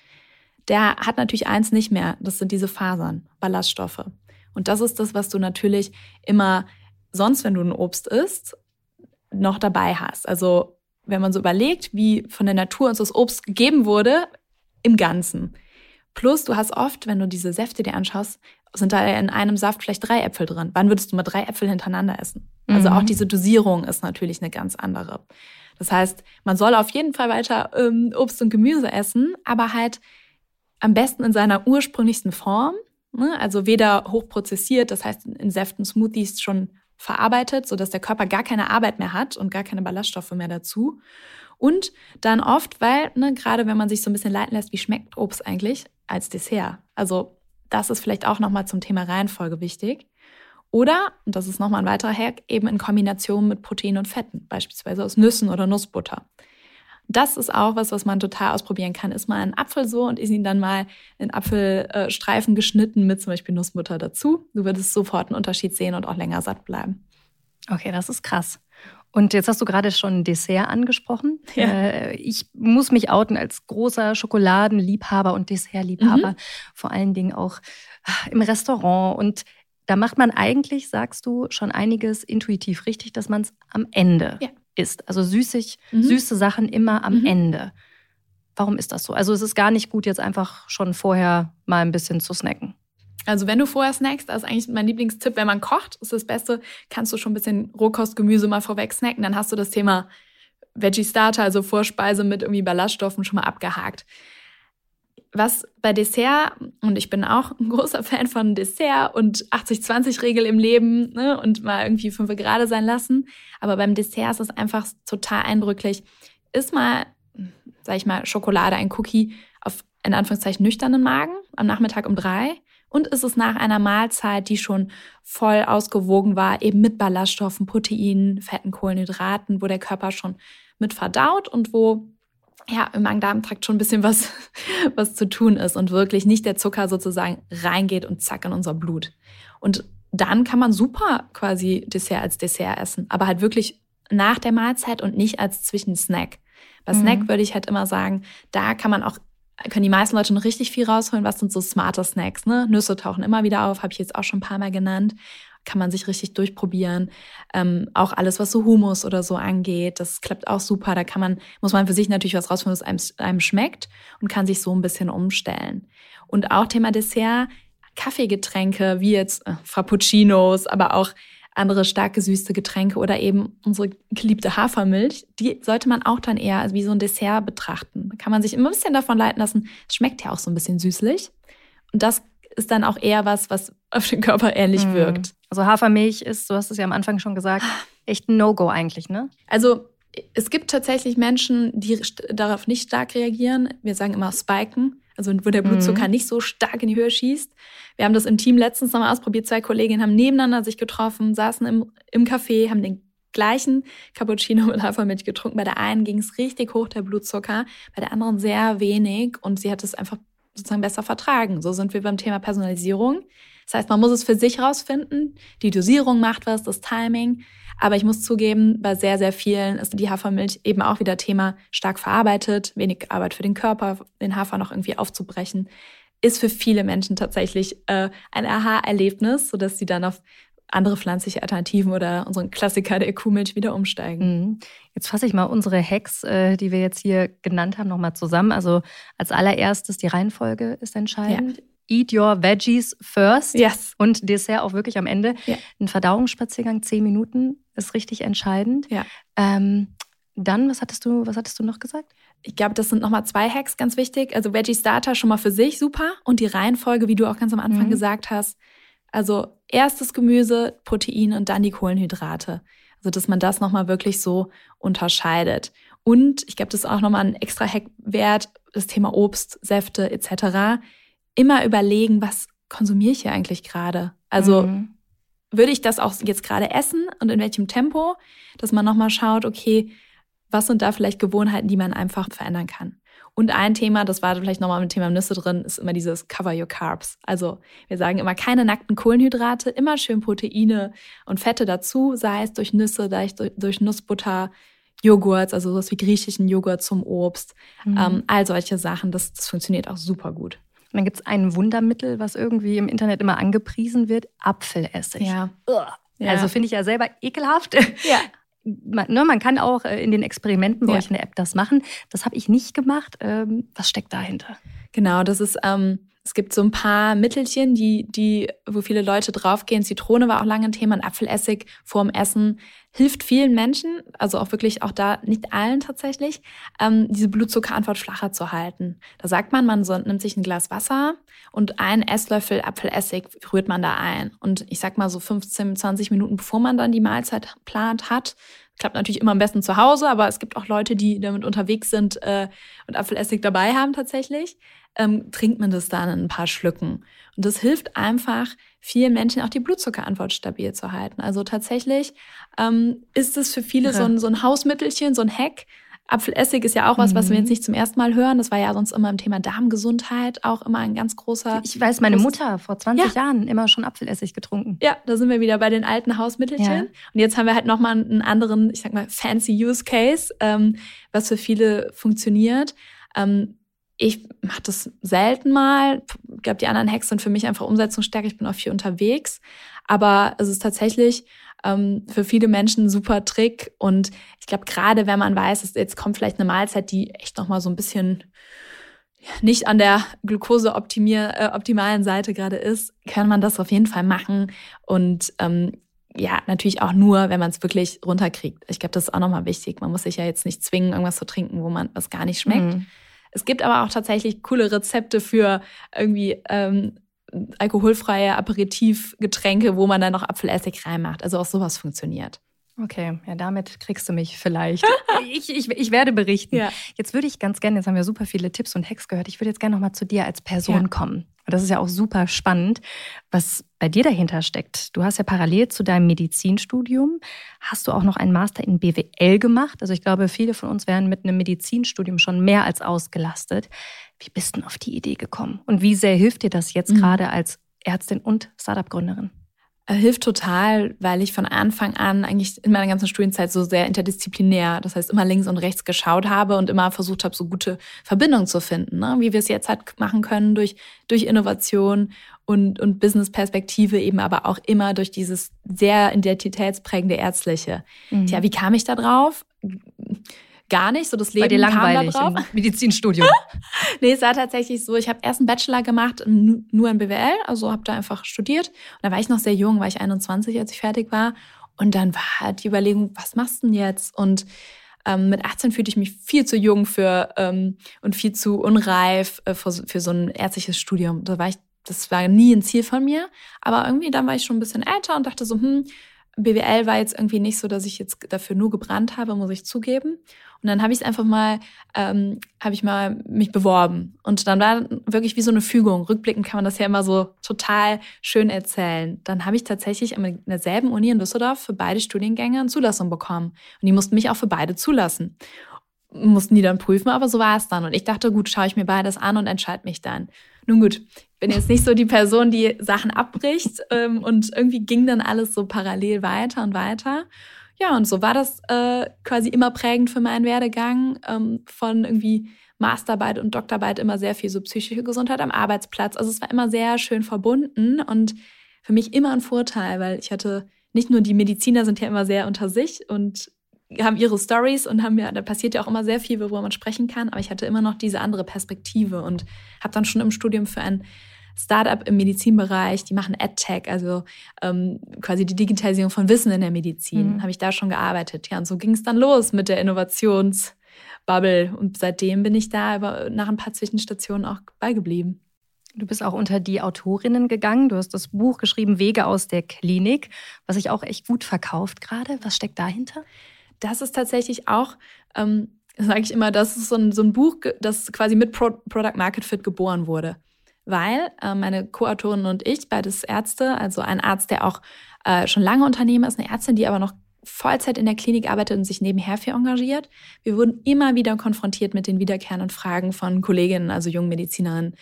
der hat natürlich eins nicht mehr. Das sind diese Fasern, Ballaststoffe. Und das ist das, was du natürlich immer sonst, wenn du ein Obst isst, noch dabei hast. Also wenn man so überlegt, wie von der Natur uns das Obst gegeben wurde, im Ganzen. Plus, du hast oft, wenn du diese Säfte dir anschaust, sind da in einem Saft vielleicht drei Äpfel drin. Wann würdest du mal drei Äpfel hintereinander essen? Also mhm. auch diese Dosierung ist natürlich eine ganz andere. Das heißt, man soll auf jeden Fall weiter ähm, Obst und Gemüse essen, aber halt am besten in seiner ursprünglichsten Form. Ne? Also weder hochprozessiert, das heißt in Säften, Smoothies schon verarbeitet, sodass der Körper gar keine Arbeit mehr hat und gar keine Ballaststoffe mehr dazu. Und dann oft, weil, ne, gerade wenn man sich so ein bisschen leiten lässt, wie schmeckt Obst eigentlich als Dessert? Also das ist vielleicht auch nochmal zum Thema Reihenfolge wichtig. Oder, und das ist nochmal ein weiterer Hack, eben in Kombination mit Protein und Fetten, beispielsweise aus Nüssen oder Nussbutter. Das ist auch was, was man total ausprobieren kann. Ist mal ein Apfel so und ist ihn dann mal in Apfelstreifen geschnitten mit zum Beispiel Nussbutter dazu. Du würdest sofort einen Unterschied sehen und auch länger satt bleiben. Okay, das ist krass. Und jetzt hast du gerade schon Dessert angesprochen. Ja. Äh, ich muss mich outen als großer Schokoladenliebhaber und Dessertliebhaber. Mhm. Vor allen Dingen auch ah, im Restaurant. Und da macht man eigentlich, sagst du, schon einiges intuitiv richtig, dass man es am Ende ja. Isst. Also süßig, mhm. süße Sachen immer am mhm. Ende. Warum ist das so? Also es ist gar nicht gut, jetzt einfach schon vorher mal ein bisschen zu snacken. Also wenn du vorher snackst, das ist eigentlich mein Lieblingstipp, wenn man kocht, ist das Beste, kannst du schon ein bisschen Rohkostgemüse mal vorweg snacken, dann hast du das Thema Veggie Starter, also Vorspeise mit irgendwie Ballaststoffen schon mal abgehakt. Was bei Dessert, und ich bin auch ein großer Fan von Dessert und 80-20-Regel im Leben ne, und mal irgendwie fünf gerade sein lassen, aber beim Dessert ist es einfach total eindrücklich. Ist mal, sag ich mal, Schokolade, ein Cookie auf in Anführungszeichen nüchternen Magen am Nachmittag um drei und ist es nach einer Mahlzeit, die schon voll ausgewogen war, eben mit Ballaststoffen, Proteinen, Fetten, Kohlenhydraten, wo der Körper schon mit verdaut und wo ja, im Magen-Darm-Trakt schon ein bisschen was, was zu tun ist und wirklich nicht der Zucker sozusagen reingeht und zack in unser Blut. Und dann kann man super quasi Dessert als Dessert essen, aber halt wirklich nach der Mahlzeit und nicht als Zwischensnack. Bei mhm. Snack würde ich halt immer sagen, da kann man auch können die meisten Leute noch richtig viel rausholen. Was sind so smarte Snacks? Ne? Nüsse tauchen immer wieder auf, habe ich jetzt auch schon ein paar Mal genannt. Kann man sich richtig durchprobieren. Ähm, auch alles, was so Humus oder so angeht, das klappt auch super. Da kann man, muss man für sich natürlich was rausfinden, was einem, einem schmeckt und kann sich so ein bisschen umstellen. Und auch Thema Dessert, Kaffeegetränke wie jetzt äh, Frappuccinos, aber auch andere stark gesüßte Getränke oder eben unsere geliebte Hafermilch, die sollte man auch dann eher wie so ein Dessert betrachten. Da kann man sich immer ein bisschen davon leiten lassen. Es schmeckt ja auch so ein bisschen süßlich. Und das ist dann auch eher was, was auf den Körper ähnlich mhm. wirkt. Also Hafermilch ist, du hast es ja am Anfang schon gesagt, echt ein No-Go eigentlich, ne? Also es gibt tatsächlich Menschen, die darauf nicht stark reagieren. Wir sagen immer spiken, also wo der Blutzucker mhm. nicht so stark in die Höhe schießt. Wir haben das im Team letztens nochmal ausprobiert. Zwei Kolleginnen haben nebeneinander sich getroffen, saßen im, im Café, haben den gleichen Cappuccino mit Hafermilch getrunken. Bei der einen ging es richtig hoch, der Blutzucker, bei der anderen sehr wenig und sie hat es einfach sozusagen besser vertragen. So sind wir beim Thema Personalisierung. Das heißt, man muss es für sich rausfinden. Die Dosierung macht was, das Timing. Aber ich muss zugeben, bei sehr, sehr vielen ist die Hafermilch eben auch wieder Thema stark verarbeitet, wenig Arbeit für den Körper, den Hafer noch irgendwie aufzubrechen ist für viele Menschen tatsächlich äh, ein Aha-Erlebnis, sodass sie dann auf andere pflanzliche Alternativen oder unseren Klassiker der Kuhmilch wieder umsteigen. Mhm. Jetzt fasse ich mal unsere Hacks, äh, die wir jetzt hier genannt haben, nochmal zusammen. Also als allererstes die Reihenfolge ist entscheidend. Ja. Eat your veggies first yes. und Dessert auch wirklich am Ende. Ja. Ein Verdauungsspaziergang, zehn Minuten, ist richtig entscheidend. Ja. Ähm, dann, was hattest du, was hattest du noch gesagt? Ich glaube, das sind nochmal zwei Hacks ganz wichtig. Also Veggie Starter schon mal für sich super und die Reihenfolge, wie du auch ganz am Anfang mhm. gesagt hast. Also erstes Gemüse, Protein und dann die Kohlenhydrate. Also dass man das nochmal wirklich so unterscheidet. Und ich glaube, das ist auch nochmal ein extra Hack wert, das Thema Obst, Säfte etc. Immer überlegen, was konsumiere ich hier eigentlich gerade? Also mhm. würde ich das auch jetzt gerade essen und in welchem Tempo, dass man nochmal schaut, okay, was sind da vielleicht Gewohnheiten, die man einfach verändern kann? Und ein Thema, das war vielleicht nochmal mit dem Thema Nüsse drin, ist immer dieses Cover Your Carbs. Also wir sagen immer keine nackten Kohlenhydrate, immer schön Proteine und Fette dazu, sei es durch Nüsse, sei es durch Nussbutter, Joghurt, also sowas wie griechischen Joghurt zum Obst, mhm. ähm, all solche Sachen. Das, das funktioniert auch super gut. Und dann gibt es ein Wundermittel, was irgendwie im Internet immer angepriesen wird, Apfelessig. Ja. ja. Also finde ich ja selber ekelhaft. Ja man, ne, man kann auch äh, in den Experimenten bei ja. euch in der App das machen. Das habe ich nicht gemacht. Ähm, was steckt dahinter? Genau, das ist, ähm, es gibt so ein paar Mittelchen, die, die, wo viele Leute draufgehen. Zitrone war auch lange ein Thema, ein Apfelessig vorm Essen hilft vielen Menschen, also auch wirklich auch da, nicht allen tatsächlich, ähm, diese Blutzuckerantwort flacher zu halten. Da sagt man, man so, nimmt sich ein Glas Wasser und einen Esslöffel Apfelessig rührt man da ein. Und ich sag mal so 15, 20 Minuten, bevor man dann die Mahlzeit plant hat, klappt natürlich immer am besten zu Hause, aber es gibt auch Leute, die damit unterwegs sind äh, und Apfelessig dabei haben tatsächlich, ähm, trinkt man das dann in ein paar Schlücken. Und das hilft einfach vielen Menschen auch die Blutzuckerantwort stabil zu halten. Also tatsächlich ähm, ist es für viele ja. so, ein, so ein Hausmittelchen, so ein Hack. Apfelessig ist ja auch was, was wir jetzt mhm. nicht zum ersten Mal hören. Das war ja sonst immer im Thema Darmgesundheit auch immer ein ganz großer. Ich weiß, meine Mutter vor 20 ja. Jahren immer schon Apfelessig getrunken. Ja, da sind wir wieder bei den alten Hausmittelchen. Ja. Und jetzt haben wir halt nochmal einen anderen, ich sag mal, fancy Use Case, ähm, was für viele funktioniert. Ähm, ich mache das selten mal. Ich glaube, die anderen Hacks sind für mich einfach umsetzungsstärker. Ich bin auch viel unterwegs. Aber es ist tatsächlich ähm, für viele Menschen ein super Trick. Und ich glaube, gerade wenn man weiß, dass jetzt kommt vielleicht eine Mahlzeit, die echt nochmal so ein bisschen nicht an der Glucose-optimalen äh, Seite gerade ist, kann man das auf jeden Fall machen. Und ähm, ja, natürlich auch nur, wenn man es wirklich runterkriegt. Ich glaube, das ist auch nochmal wichtig. Man muss sich ja jetzt nicht zwingen, irgendwas zu trinken, wo man was gar nicht schmeckt. Mhm. Es gibt aber auch tatsächlich coole Rezepte für irgendwie ähm, alkoholfreie Aperitivgetränke, wo man dann noch Apfelessig reinmacht. Also auch sowas funktioniert. Okay, ja, damit kriegst du mich vielleicht. ich, ich, ich werde berichten. Ja. Jetzt würde ich ganz gerne, jetzt haben wir super viele Tipps und Hacks gehört, ich würde jetzt gerne nochmal zu dir als Person ja. kommen. Und das ist ja auch super spannend, was bei dir dahinter steckt. Du hast ja parallel zu deinem Medizinstudium, hast du auch noch einen Master in BWL gemacht. Also ich glaube, viele von uns wären mit einem Medizinstudium schon mehr als ausgelastet. Wie bist du auf die Idee gekommen? Und wie sehr hilft dir das jetzt mhm. gerade als Ärztin und Startup-Gründerin? Äh, hilft total, weil ich von Anfang an eigentlich in meiner ganzen Studienzeit so sehr interdisziplinär, das heißt immer links und rechts geschaut habe und immer versucht habe, so gute Verbindungen zu finden, ne? wie wir es jetzt halt machen können durch, durch Innovation und, und Business-Perspektive eben aber auch immer durch dieses sehr identitätsprägende Ärztliche. Mhm. Tja, wie kam ich da drauf? Gar nicht. So das Leben Bei dir langweilig kam da drauf. Medizinstudium. nee, es war tatsächlich so, ich habe erst einen Bachelor gemacht, nur in BWL, also habe da einfach studiert. Und da war ich noch sehr jung, war ich 21, als ich fertig war. Und dann war halt die Überlegung, was machst du denn jetzt? Und ähm, mit 18 fühlte ich mich viel zu jung für ähm, und viel zu unreif äh, für, für so ein ärztliches Studium. Da war ich, das war nie ein Ziel von mir. Aber irgendwie dann war ich schon ein bisschen älter und dachte so, hm, BWL war jetzt irgendwie nicht so, dass ich jetzt dafür nur gebrannt habe, muss ich zugeben. Und dann habe ich es einfach mal, ähm, habe ich mal mich beworben. Und dann war wirklich wie so eine Fügung. Rückblickend kann man das ja immer so total schön erzählen. Dann habe ich tatsächlich in derselben Uni in Düsseldorf für beide Studiengänge eine Zulassung bekommen. Und die mussten mich auch für beide zulassen. Mussten die dann prüfen, aber so war es dann. Und ich dachte, gut, schaue ich mir beides an und entscheide mich dann. Nun gut, bin jetzt nicht so die Person, die Sachen abbricht. Ähm, und irgendwie ging dann alles so parallel weiter und weiter. Ja, und so war das äh, quasi immer prägend für meinen Werdegang ähm, von irgendwie Masterarbeit und Doktorarbeit immer sehr viel so psychische Gesundheit am Arbeitsplatz. Also es war immer sehr schön verbunden und für mich immer ein Vorteil, weil ich hatte nicht nur die Mediziner sind ja immer sehr unter sich und haben ihre Stories und haben ja, da passiert ja auch immer sehr viel, worüber man sprechen kann, aber ich hatte immer noch diese andere Perspektive und habe dann schon im Studium für ein Startup im Medizinbereich, die machen AdTech, also ähm, quasi die Digitalisierung von Wissen in der Medizin. Mhm. Habe ich da schon gearbeitet. Ja, und so ging es dann los mit der Innovationsbubble. Und seitdem bin ich da aber nach ein paar Zwischenstationen auch beigeblieben. Du bist auch unter die Autorinnen gegangen. Du hast das Buch geschrieben, Wege aus der Klinik, was sich auch echt gut verkauft gerade. Was steckt dahinter? Das ist tatsächlich auch, ähm, sage ich immer, das ist so ein, so ein Buch, das quasi mit Pro Product Market Fit geboren wurde weil äh, meine Co-Autorin und ich, beides Ärzte, also ein Arzt, der auch äh, schon lange Unternehmer ist, eine Ärztin, die aber noch Vollzeit in der Klinik arbeitet und sich nebenher für engagiert. Wir wurden immer wieder konfrontiert mit den wiederkehrenden Fragen von Kolleginnen, also jungen Medizinerinnen.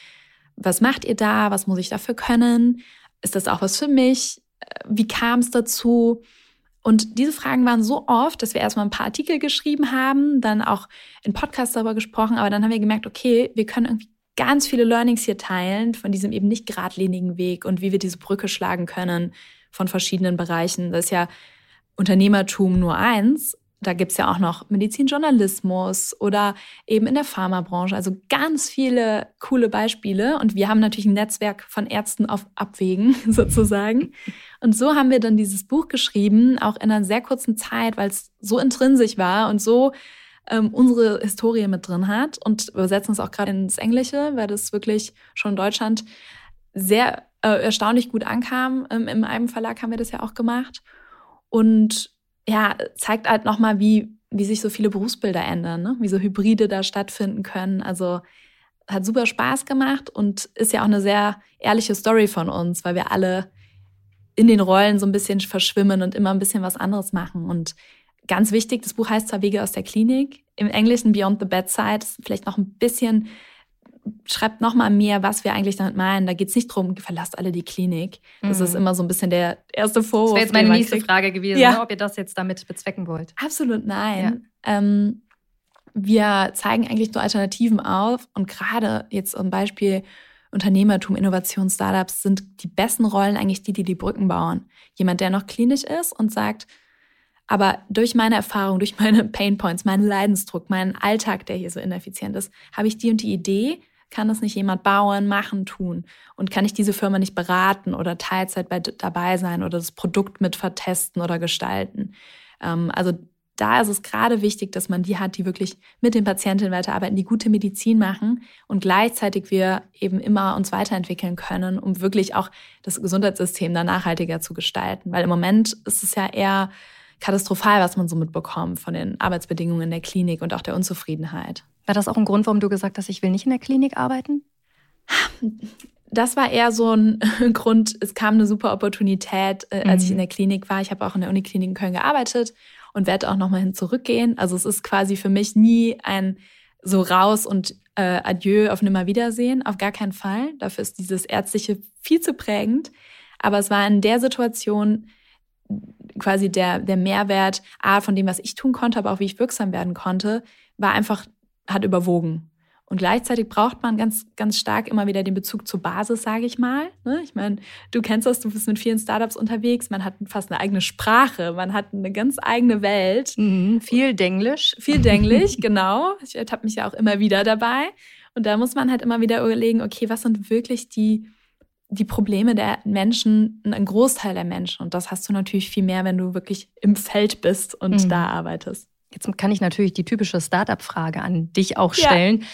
Was macht ihr da? Was muss ich dafür können? Ist das auch was für mich? Äh, wie kam es dazu? Und diese Fragen waren so oft, dass wir erstmal ein paar Artikel geschrieben haben, dann auch in Podcasts darüber gesprochen, aber dann haben wir gemerkt, okay, wir können irgendwie ganz viele Learnings hier teilen von diesem eben nicht geradlinigen Weg und wie wir diese Brücke schlagen können von verschiedenen Bereichen. Das ist ja Unternehmertum nur eins, da gibt's ja auch noch Medizinjournalismus oder eben in der Pharmabranche. Also ganz viele coole Beispiele. Und wir haben natürlich ein Netzwerk von Ärzten auf Abwägen sozusagen. Und so haben wir dann dieses Buch geschrieben, auch in einer sehr kurzen Zeit, weil es so intrinsisch war und so ähm, unsere Historie mit drin hat. Und wir übersetzen es auch gerade ins Englische, weil das wirklich schon in Deutschland sehr äh, erstaunlich gut ankam. Ähm, Im einem Verlag haben wir das ja auch gemacht. Und ja, zeigt halt nochmal, wie, wie sich so viele Berufsbilder ändern, ne? wie so Hybride da stattfinden können. Also hat super Spaß gemacht und ist ja auch eine sehr ehrliche Story von uns, weil wir alle in den Rollen so ein bisschen verschwimmen und immer ein bisschen was anderes machen. Und ganz wichtig, das Buch heißt zwar Wege aus der Klinik, im Englischen Beyond the Bedside, vielleicht noch ein bisschen schreibt noch mal mehr, was wir eigentlich damit meinen. Da geht es nicht drum, verlasst alle die Klinik. Das mhm. ist immer so ein bisschen der erste Vorwurf. Das wäre jetzt meine nächste kriegt. Frage gewesen, ja. ne, ob ihr das jetzt damit bezwecken wollt. Absolut nein. Ja. Ähm, wir zeigen eigentlich nur Alternativen auf und gerade jetzt zum Beispiel Unternehmertum, Innovation, Startups sind die besten Rollen eigentlich die, die die Brücken bauen. Jemand, der noch klinisch ist und sagt, aber durch meine Erfahrung, durch meine Painpoints, meinen Leidensdruck, meinen Alltag, der hier so ineffizient ist, habe ich die und die Idee, kann das nicht jemand bauen, machen, tun? Und kann ich diese Firma nicht beraten oder Teilzeit bei, dabei sein oder das Produkt mit vertesten oder gestalten? Ähm, also da ist es gerade wichtig, dass man die hat, die wirklich mit den Patientinnen weiterarbeiten, die gute Medizin machen und gleichzeitig wir eben immer uns weiterentwickeln können, um wirklich auch das Gesundheitssystem da nachhaltiger zu gestalten. Weil im Moment ist es ja eher katastrophal, was man so mitbekommt von den Arbeitsbedingungen in der Klinik und auch der Unzufriedenheit. War das auch ein Grund, warum du gesagt hast, ich will nicht in der Klinik arbeiten? Das war eher so ein Grund, es kam eine super Opportunität, äh, als mhm. ich in der Klinik war. Ich habe auch in der Uniklinik in Köln gearbeitet und werde auch nochmal hin zurückgehen. Also es ist quasi für mich nie ein so raus und äh, Adieu auf Nimmerwiedersehen, auf gar keinen Fall. Dafür ist dieses Ärztliche viel zu prägend. Aber es war in der Situation quasi der, der Mehrwert, A, von dem, was ich tun konnte, aber auch wie ich wirksam werden konnte, war einfach, hat überwogen. Und gleichzeitig braucht man ganz, ganz stark immer wieder den Bezug zur Basis, sage ich mal. Ne? Ich meine, du kennst das, du bist mit vielen Startups unterwegs, man hat fast eine eigene Sprache, man hat eine ganz eigene Welt. Mhm, viel Denglisch. Viel Denglisch, genau. Ich habe mich ja auch immer wieder dabei. Und da muss man halt immer wieder überlegen, okay, was sind wirklich die die Probleme der Menschen, ein Großteil der Menschen. Und das hast du natürlich viel mehr, wenn du wirklich im Feld bist und mhm. da arbeitest. Jetzt kann ich natürlich die typische Startup-Frage an dich auch stellen. Ja.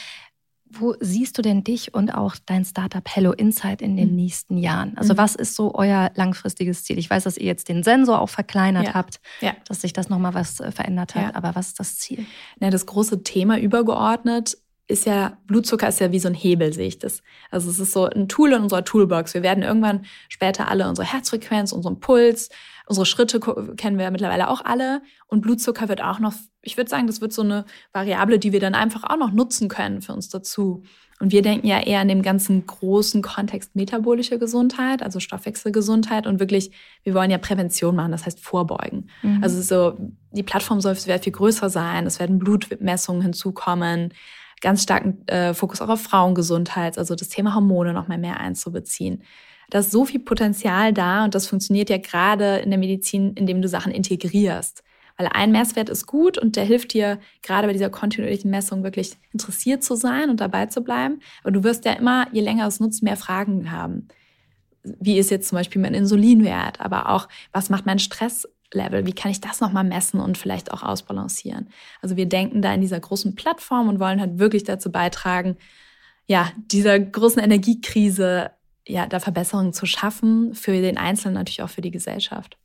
Wo siehst du denn dich und auch dein Startup Hello Insight in den mhm. nächsten Jahren? Also mhm. was ist so euer langfristiges Ziel? Ich weiß, dass ihr jetzt den Sensor auch verkleinert ja. habt, ja. dass sich das nochmal was äh, verändert hat. Ja. Aber was ist das Ziel? Ja, das große Thema übergeordnet ist ja, Blutzucker ist ja wie so ein Hebel, sehe ich das. Also es ist so ein Tool in unserer Toolbox. Wir werden irgendwann später alle unsere Herzfrequenz, unseren Puls, unsere Schritte kennen wir mittlerweile auch alle. Und Blutzucker wird auch noch, ich würde sagen, das wird so eine Variable, die wir dann einfach auch noch nutzen können für uns dazu. Und wir denken ja eher in dem ganzen großen Kontext metabolische Gesundheit, also Stoffwechselgesundheit und wirklich, wir wollen ja Prävention machen, das heißt vorbeugen. Mhm. Also so, die Plattform soll viel größer sein, es werden Blutmessungen hinzukommen ganz starken äh, Fokus auch auf Frauengesundheit, also das Thema Hormone noch mal mehr einzubeziehen. Da ist so viel Potenzial da und das funktioniert ja gerade in der Medizin, indem du Sachen integrierst. Weil ein Messwert ist gut und der hilft dir gerade bei dieser kontinuierlichen Messung wirklich interessiert zu sein und dabei zu bleiben. Aber du wirst ja immer, je länger es nutzt, mehr Fragen haben. Wie ist jetzt zum Beispiel mein Insulinwert? Aber auch, was macht mein Stress Level? Wie kann ich das nochmal messen und vielleicht auch ausbalancieren? Also wir denken da in dieser großen Plattform und wollen halt wirklich dazu beitragen, ja, dieser großen Energiekrise, ja, da Verbesserungen zu schaffen, für den Einzelnen natürlich auch für die Gesellschaft.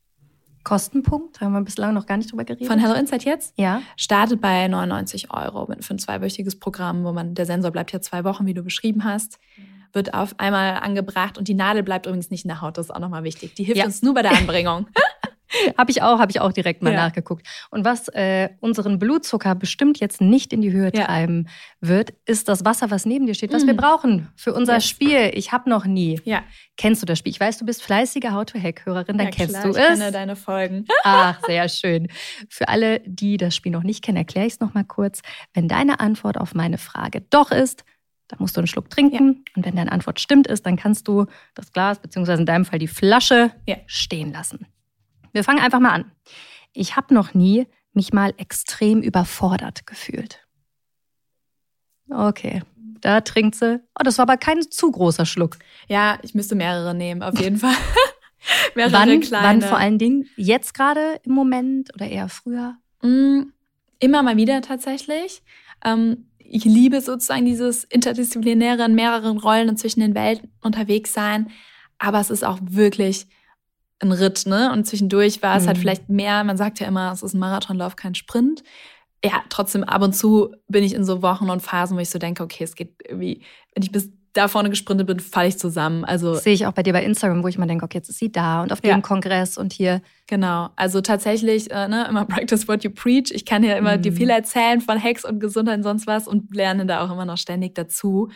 Kostenpunkt, haben wir bislang noch gar nicht drüber geredet. Von Hello Insight jetzt? Ja. Startet bei 99 Euro für ein zweiwöchiges Programm, wo man, der Sensor bleibt ja zwei Wochen, wie du beschrieben hast, wird auf einmal angebracht und die Nadel bleibt übrigens nicht in der Haut, das ist auch nochmal wichtig. Die hilft ja. uns nur bei der Anbringung. habe ich auch, habe ich auch direkt mal ja. nachgeguckt. Und was äh, unseren Blutzucker bestimmt jetzt nicht in die Höhe ja. treiben wird, ist das Wasser, was neben dir steht, was mm. wir brauchen für unser yes. Spiel. Ich habe noch nie. Ja. Kennst du das Spiel? Ich weiß, du bist fleißige How to Hack Hörerin, dann ja, kennst klar, du ich es. Ich kenne deine Folgen. Ach, sehr schön. Für alle, die das Spiel noch nicht kennen, erkläre ich es noch mal kurz. Wenn deine Antwort auf meine Frage doch ist, dann musst du einen Schluck trinken. Und wenn deine Antwort stimmt ist, dann kannst du das Glas, beziehungsweise in deinem Fall die Flasche, stehen lassen. Wir fangen einfach mal an. Ich habe noch nie mich mal extrem überfordert gefühlt. Okay, da trinkt sie. Oh, das war aber kein zu großer Schluck. Ja, ich müsste mehrere nehmen, auf jeden Fall. mehrere wann, kleine. Wann vor allen Dingen? Jetzt gerade im Moment oder eher früher? Mm, immer mal wieder tatsächlich. Ähm, ich liebe sozusagen dieses interdisziplinäre in mehreren Rollen und zwischen den Welten unterwegs sein. Aber es ist auch wirklich ein Ritt, ne? Und zwischendurch war es halt mhm. halt vielleicht mehr, man sagt ja immer, es ist ein Marathonlauf, kein Sprint. Ja, trotzdem ab und zu bin ich in so Wochen und Phasen, wo ich so denke, okay, es geht irgendwie, wenn ich bis da vorne gesprintet bin, falle ich zusammen. Also sehe ich auch bei dir bei Instagram, wo ich mal denke, okay, jetzt ist sie da und auf dem ja. Kongress und hier. Genau. Also tatsächlich, äh, ne, immer practice what you preach. Ich kann ja immer mhm. dir viel erzählen von Hacks und Gesundheit und sonst was und lerne da auch immer noch ständig dazu.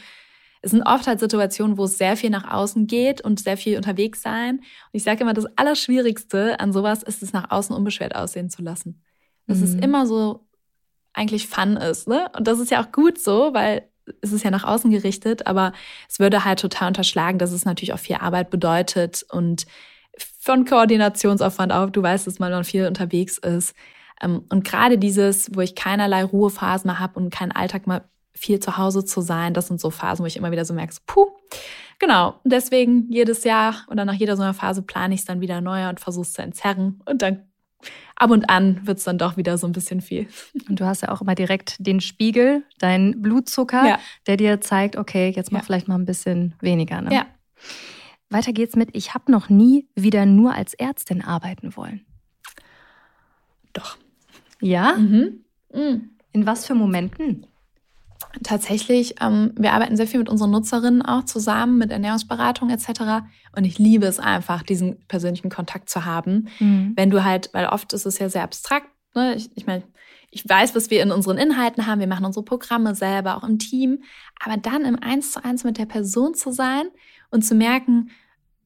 Es sind oft halt Situationen, wo es sehr viel nach außen geht und sehr viel unterwegs sein. Und ich sage immer, das Allerschwierigste an sowas ist es nach außen unbeschwert aussehen zu lassen. Dass mhm. es immer so eigentlich Fun ist, ne? Und das ist ja auch gut so, weil es ist ja nach außen gerichtet, aber es würde halt total unterschlagen, dass es natürlich auch viel Arbeit bedeutet und von Koordinationsaufwand auf, du weißt dass man viel unterwegs ist. Ähm, und gerade dieses, wo ich keinerlei Ruhephasen mehr habe und keinen Alltag mal viel zu Hause zu sein, das sind so Phasen, wo ich immer wieder so merke, puh, genau. Deswegen jedes Jahr oder nach jeder so einer Phase plane ich es dann wieder neu und versuche es zu entzerren und dann ab und an wird es dann doch wieder so ein bisschen viel. Und du hast ja auch immer direkt den Spiegel, deinen Blutzucker, ja. der dir zeigt, okay, jetzt mach ja. vielleicht mal ein bisschen weniger. Ne? Ja. Weiter geht's mit, ich habe noch nie wieder nur als Ärztin arbeiten wollen. Doch. Ja? Mhm. Mhm. In was für Momenten? Tatsächlich, ähm, wir arbeiten sehr viel mit unseren Nutzerinnen auch zusammen, mit Ernährungsberatung etc. Und ich liebe es einfach, diesen persönlichen Kontakt zu haben. Mhm. Wenn du halt, weil oft ist es ja sehr abstrakt, ne? ich, ich meine, ich weiß, was wir in unseren Inhalten haben, wir machen unsere Programme selber, auch im Team, aber dann im Eins zu eins mit der Person zu sein und zu merken,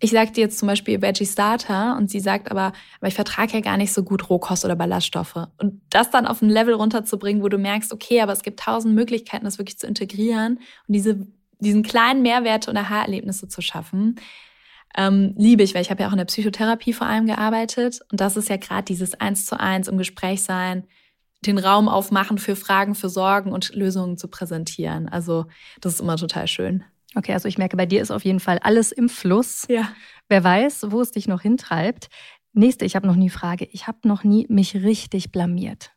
ich sagte jetzt zum Beispiel Veggie Starter und sie sagt aber, aber ich vertrage ja gar nicht so gut Rohkost oder Ballaststoffe. Und das dann auf ein Level runterzubringen, wo du merkst, okay, aber es gibt tausend Möglichkeiten, das wirklich zu integrieren und diese, diesen kleinen Mehrwerte und Aha-Erlebnisse zu schaffen, ähm, liebe ich, weil ich habe ja auch in der Psychotherapie vor allem gearbeitet. Und das ist ja gerade dieses Eins zu eins im Gespräch sein, den Raum aufmachen für Fragen, für Sorgen und Lösungen zu präsentieren. Also das ist immer total schön. Okay, also ich merke, bei dir ist auf jeden Fall alles im Fluss. Ja. Wer weiß, wo es dich noch hintreibt. Nächste, ich habe noch nie Frage. Ich habe noch nie mich richtig blamiert.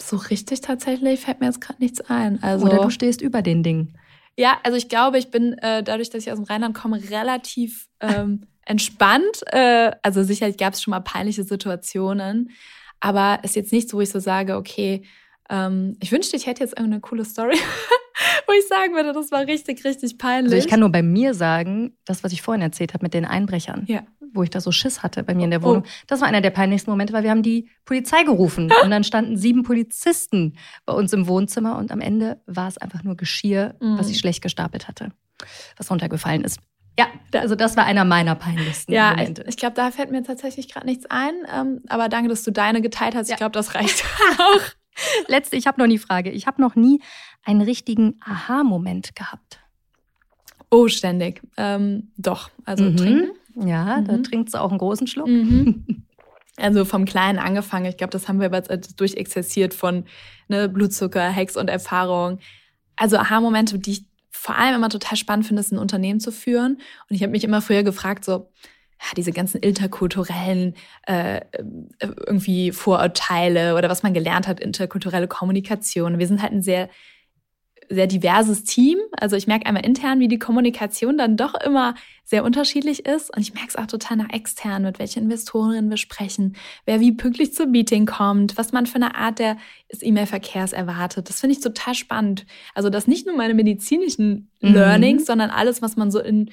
So richtig tatsächlich fällt mir jetzt gerade nichts ein. Also, Oder du stehst über den Dingen. Ja, also ich glaube, ich bin äh, dadurch, dass ich aus dem Rheinland komme, relativ ähm, entspannt. Äh, also sicherlich gab es schon mal peinliche Situationen, aber es ist jetzt nichts, wo ich so sage, okay, ähm, ich wünschte, ich hätte jetzt irgendeine coole Story, wo ich sagen würde, das war richtig, richtig peinlich. Also ich kann nur bei mir sagen, das, was ich vorhin erzählt habe mit den Einbrechern, ja. wo ich da so Schiss hatte bei mir in der Wohnung, oh. das war einer der peinlichsten Momente, weil wir haben die Polizei gerufen und dann standen sieben Polizisten bei uns im Wohnzimmer und am Ende war es einfach nur Geschirr, mhm. was ich schlecht gestapelt hatte, was runtergefallen ist. Ja, also das war einer meiner peinlichsten ja, Momente. Ich, ich glaube, da fällt mir tatsächlich gerade nichts ein. Ähm, aber danke, dass du deine geteilt hast. Ja. Ich glaube, das reicht auch. Letzte, ich habe noch nie Frage. Ich habe noch nie einen richtigen Aha-Moment gehabt. Oh, ständig. Ähm, doch, also mhm. trinken. Ja, mhm. da trinkt sie auch einen großen Schluck. Mhm. Also vom Kleinen angefangen. Ich glaube, das haben wir jetzt durchexerziert von ne, Blutzucker, Hex und Erfahrung. Also Aha-Momente, die ich vor allem immer total spannend finde, ist ein Unternehmen zu führen. Und ich habe mich immer früher gefragt, so, ja, diese ganzen interkulturellen äh, irgendwie Vorurteile oder was man gelernt hat, interkulturelle Kommunikation. Wir sind halt ein sehr sehr diverses Team. Also ich merke einmal intern, wie die Kommunikation dann doch immer sehr unterschiedlich ist. Und ich merke es auch total nach extern, mit welchen Investorinnen wir sprechen, wer wie pünktlich zum Meeting kommt, was man für eine Art der E-Mail-Verkehrs erwartet. Das finde ich total spannend. Also das nicht nur meine medizinischen mhm. Learnings, sondern alles, was man so in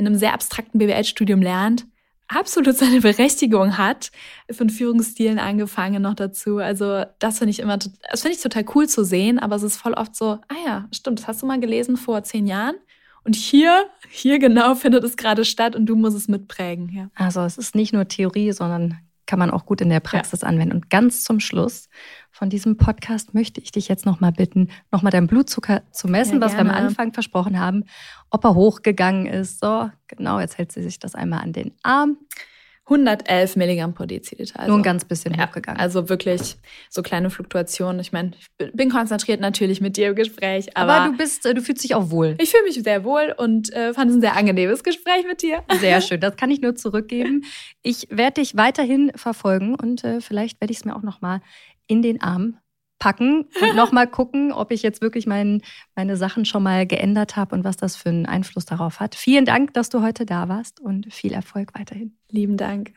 in einem sehr abstrakten BWL-Studium lernt, absolut seine Berechtigung hat, von Führungsstilen angefangen noch dazu. Also das finde ich immer, das finde ich total cool zu sehen, aber es ist voll oft so, ah ja, stimmt, das hast du mal gelesen vor zehn Jahren. Und hier, hier genau findet es gerade statt und du musst es mitprägen. Ja. Also es ist nicht nur Theorie, sondern kann man auch gut in der Praxis ja. anwenden. Und ganz zum Schluss von diesem Podcast möchte ich dich jetzt nochmal bitten, nochmal deinen Blutzucker zu messen, ja, was wir am Anfang versprochen haben, ob er hochgegangen ist. So, genau, jetzt hält sie sich das einmal an den Arm. 111 Milligramm pro Deziliter. Also, Nur ein ganz bisschen ja, hochgegangen. Also wirklich so kleine Fluktuationen. Ich meine, ich bin konzentriert natürlich mit dir im Gespräch. Aber, aber du bist, äh, du fühlst dich auch wohl. Ich fühle mich sehr wohl und äh, fand es ein sehr angenehmes Gespräch mit dir. Sehr schön, das kann ich nur zurückgeben. Ich werde dich weiterhin verfolgen und äh, vielleicht werde ich es mir auch noch mal in den Arm packen und nochmal gucken, ob ich jetzt wirklich mein, meine Sachen schon mal geändert habe und was das für einen Einfluss darauf hat. Vielen Dank, dass du heute da warst und viel Erfolg weiterhin. Lieben Dank.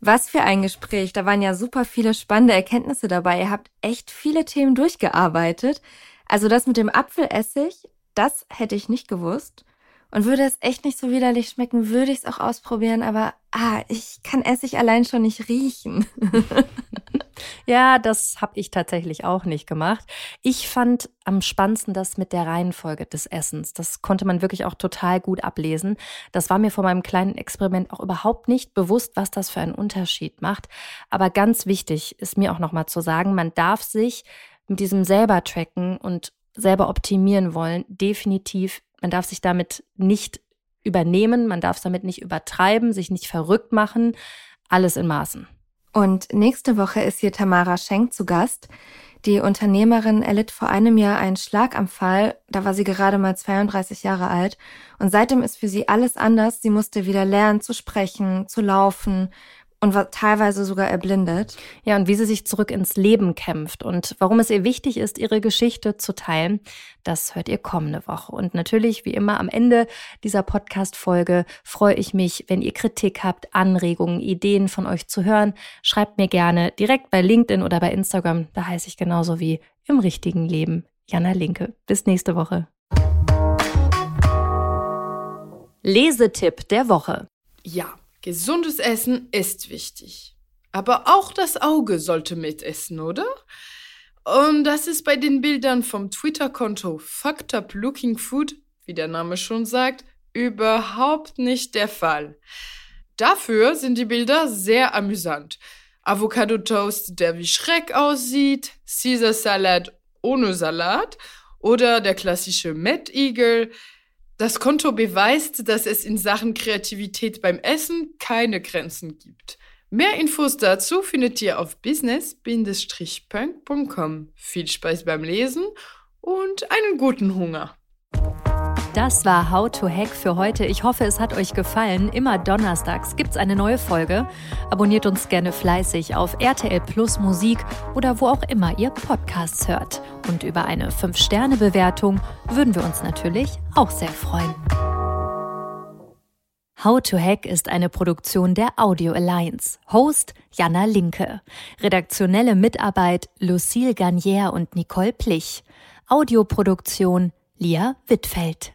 Was für ein Gespräch. Da waren ja super viele spannende Erkenntnisse dabei. Ihr habt echt viele Themen durchgearbeitet. Also das mit dem Apfelessig, das hätte ich nicht gewusst. Und würde es echt nicht so widerlich schmecken, würde ich es auch ausprobieren, aber ah, ich kann Essig allein schon nicht riechen. ja, das habe ich tatsächlich auch nicht gemacht. Ich fand am spannendsten das mit der Reihenfolge des Essens. Das konnte man wirklich auch total gut ablesen. Das war mir vor meinem kleinen Experiment auch überhaupt nicht bewusst, was das für einen Unterschied macht. Aber ganz wichtig ist mir auch nochmal zu sagen, man darf sich mit diesem selber tracken und selber optimieren wollen, definitiv man darf sich damit nicht übernehmen, man darf es damit nicht übertreiben, sich nicht verrückt machen. Alles in Maßen. Und nächste Woche ist hier Tamara Schenk zu Gast. Die Unternehmerin erlitt vor einem Jahr einen Schlaganfall. Da war sie gerade mal 32 Jahre alt. Und seitdem ist für sie alles anders. Sie musste wieder lernen zu sprechen, zu laufen, und war teilweise sogar erblindet. Ja, und wie sie sich zurück ins Leben kämpft und warum es ihr wichtig ist, ihre Geschichte zu teilen, das hört ihr kommende Woche. Und natürlich, wie immer, am Ende dieser Podcast-Folge freue ich mich, wenn ihr Kritik habt, Anregungen, Ideen von euch zu hören. Schreibt mir gerne direkt bei LinkedIn oder bei Instagram. Da heiße ich genauso wie im richtigen Leben. Jana Linke. Bis nächste Woche. Lesetipp der Woche. Ja, Gesundes Essen ist wichtig. Aber auch das Auge sollte mitessen, oder? Und das ist bei den Bildern vom Twitter-Konto Fucked Up Looking Food, wie der Name schon sagt, überhaupt nicht der Fall. Dafür sind die Bilder sehr amüsant. Avocado Toast, der wie Schreck aussieht, Caesar Salat ohne Salat oder der klassische Mettigel, das Konto beweist, dass es in Sachen Kreativität beim Essen keine Grenzen gibt. Mehr Infos dazu findet ihr auf business-punk.com. Viel Spaß beim Lesen und einen guten Hunger. Das war How to Hack für heute. Ich hoffe, es hat euch gefallen. Immer donnerstags gibt es eine neue Folge. Abonniert uns gerne fleißig auf RTL Plus Musik oder wo auch immer ihr Podcasts hört. Und über eine 5-Sterne-Bewertung würden wir uns natürlich auch sehr freuen. How to Hack ist eine Produktion der Audio Alliance. Host Jana Linke. Redaktionelle Mitarbeit Lucille Garnier und Nicole Plich. Audioproduktion Lia Wittfeld.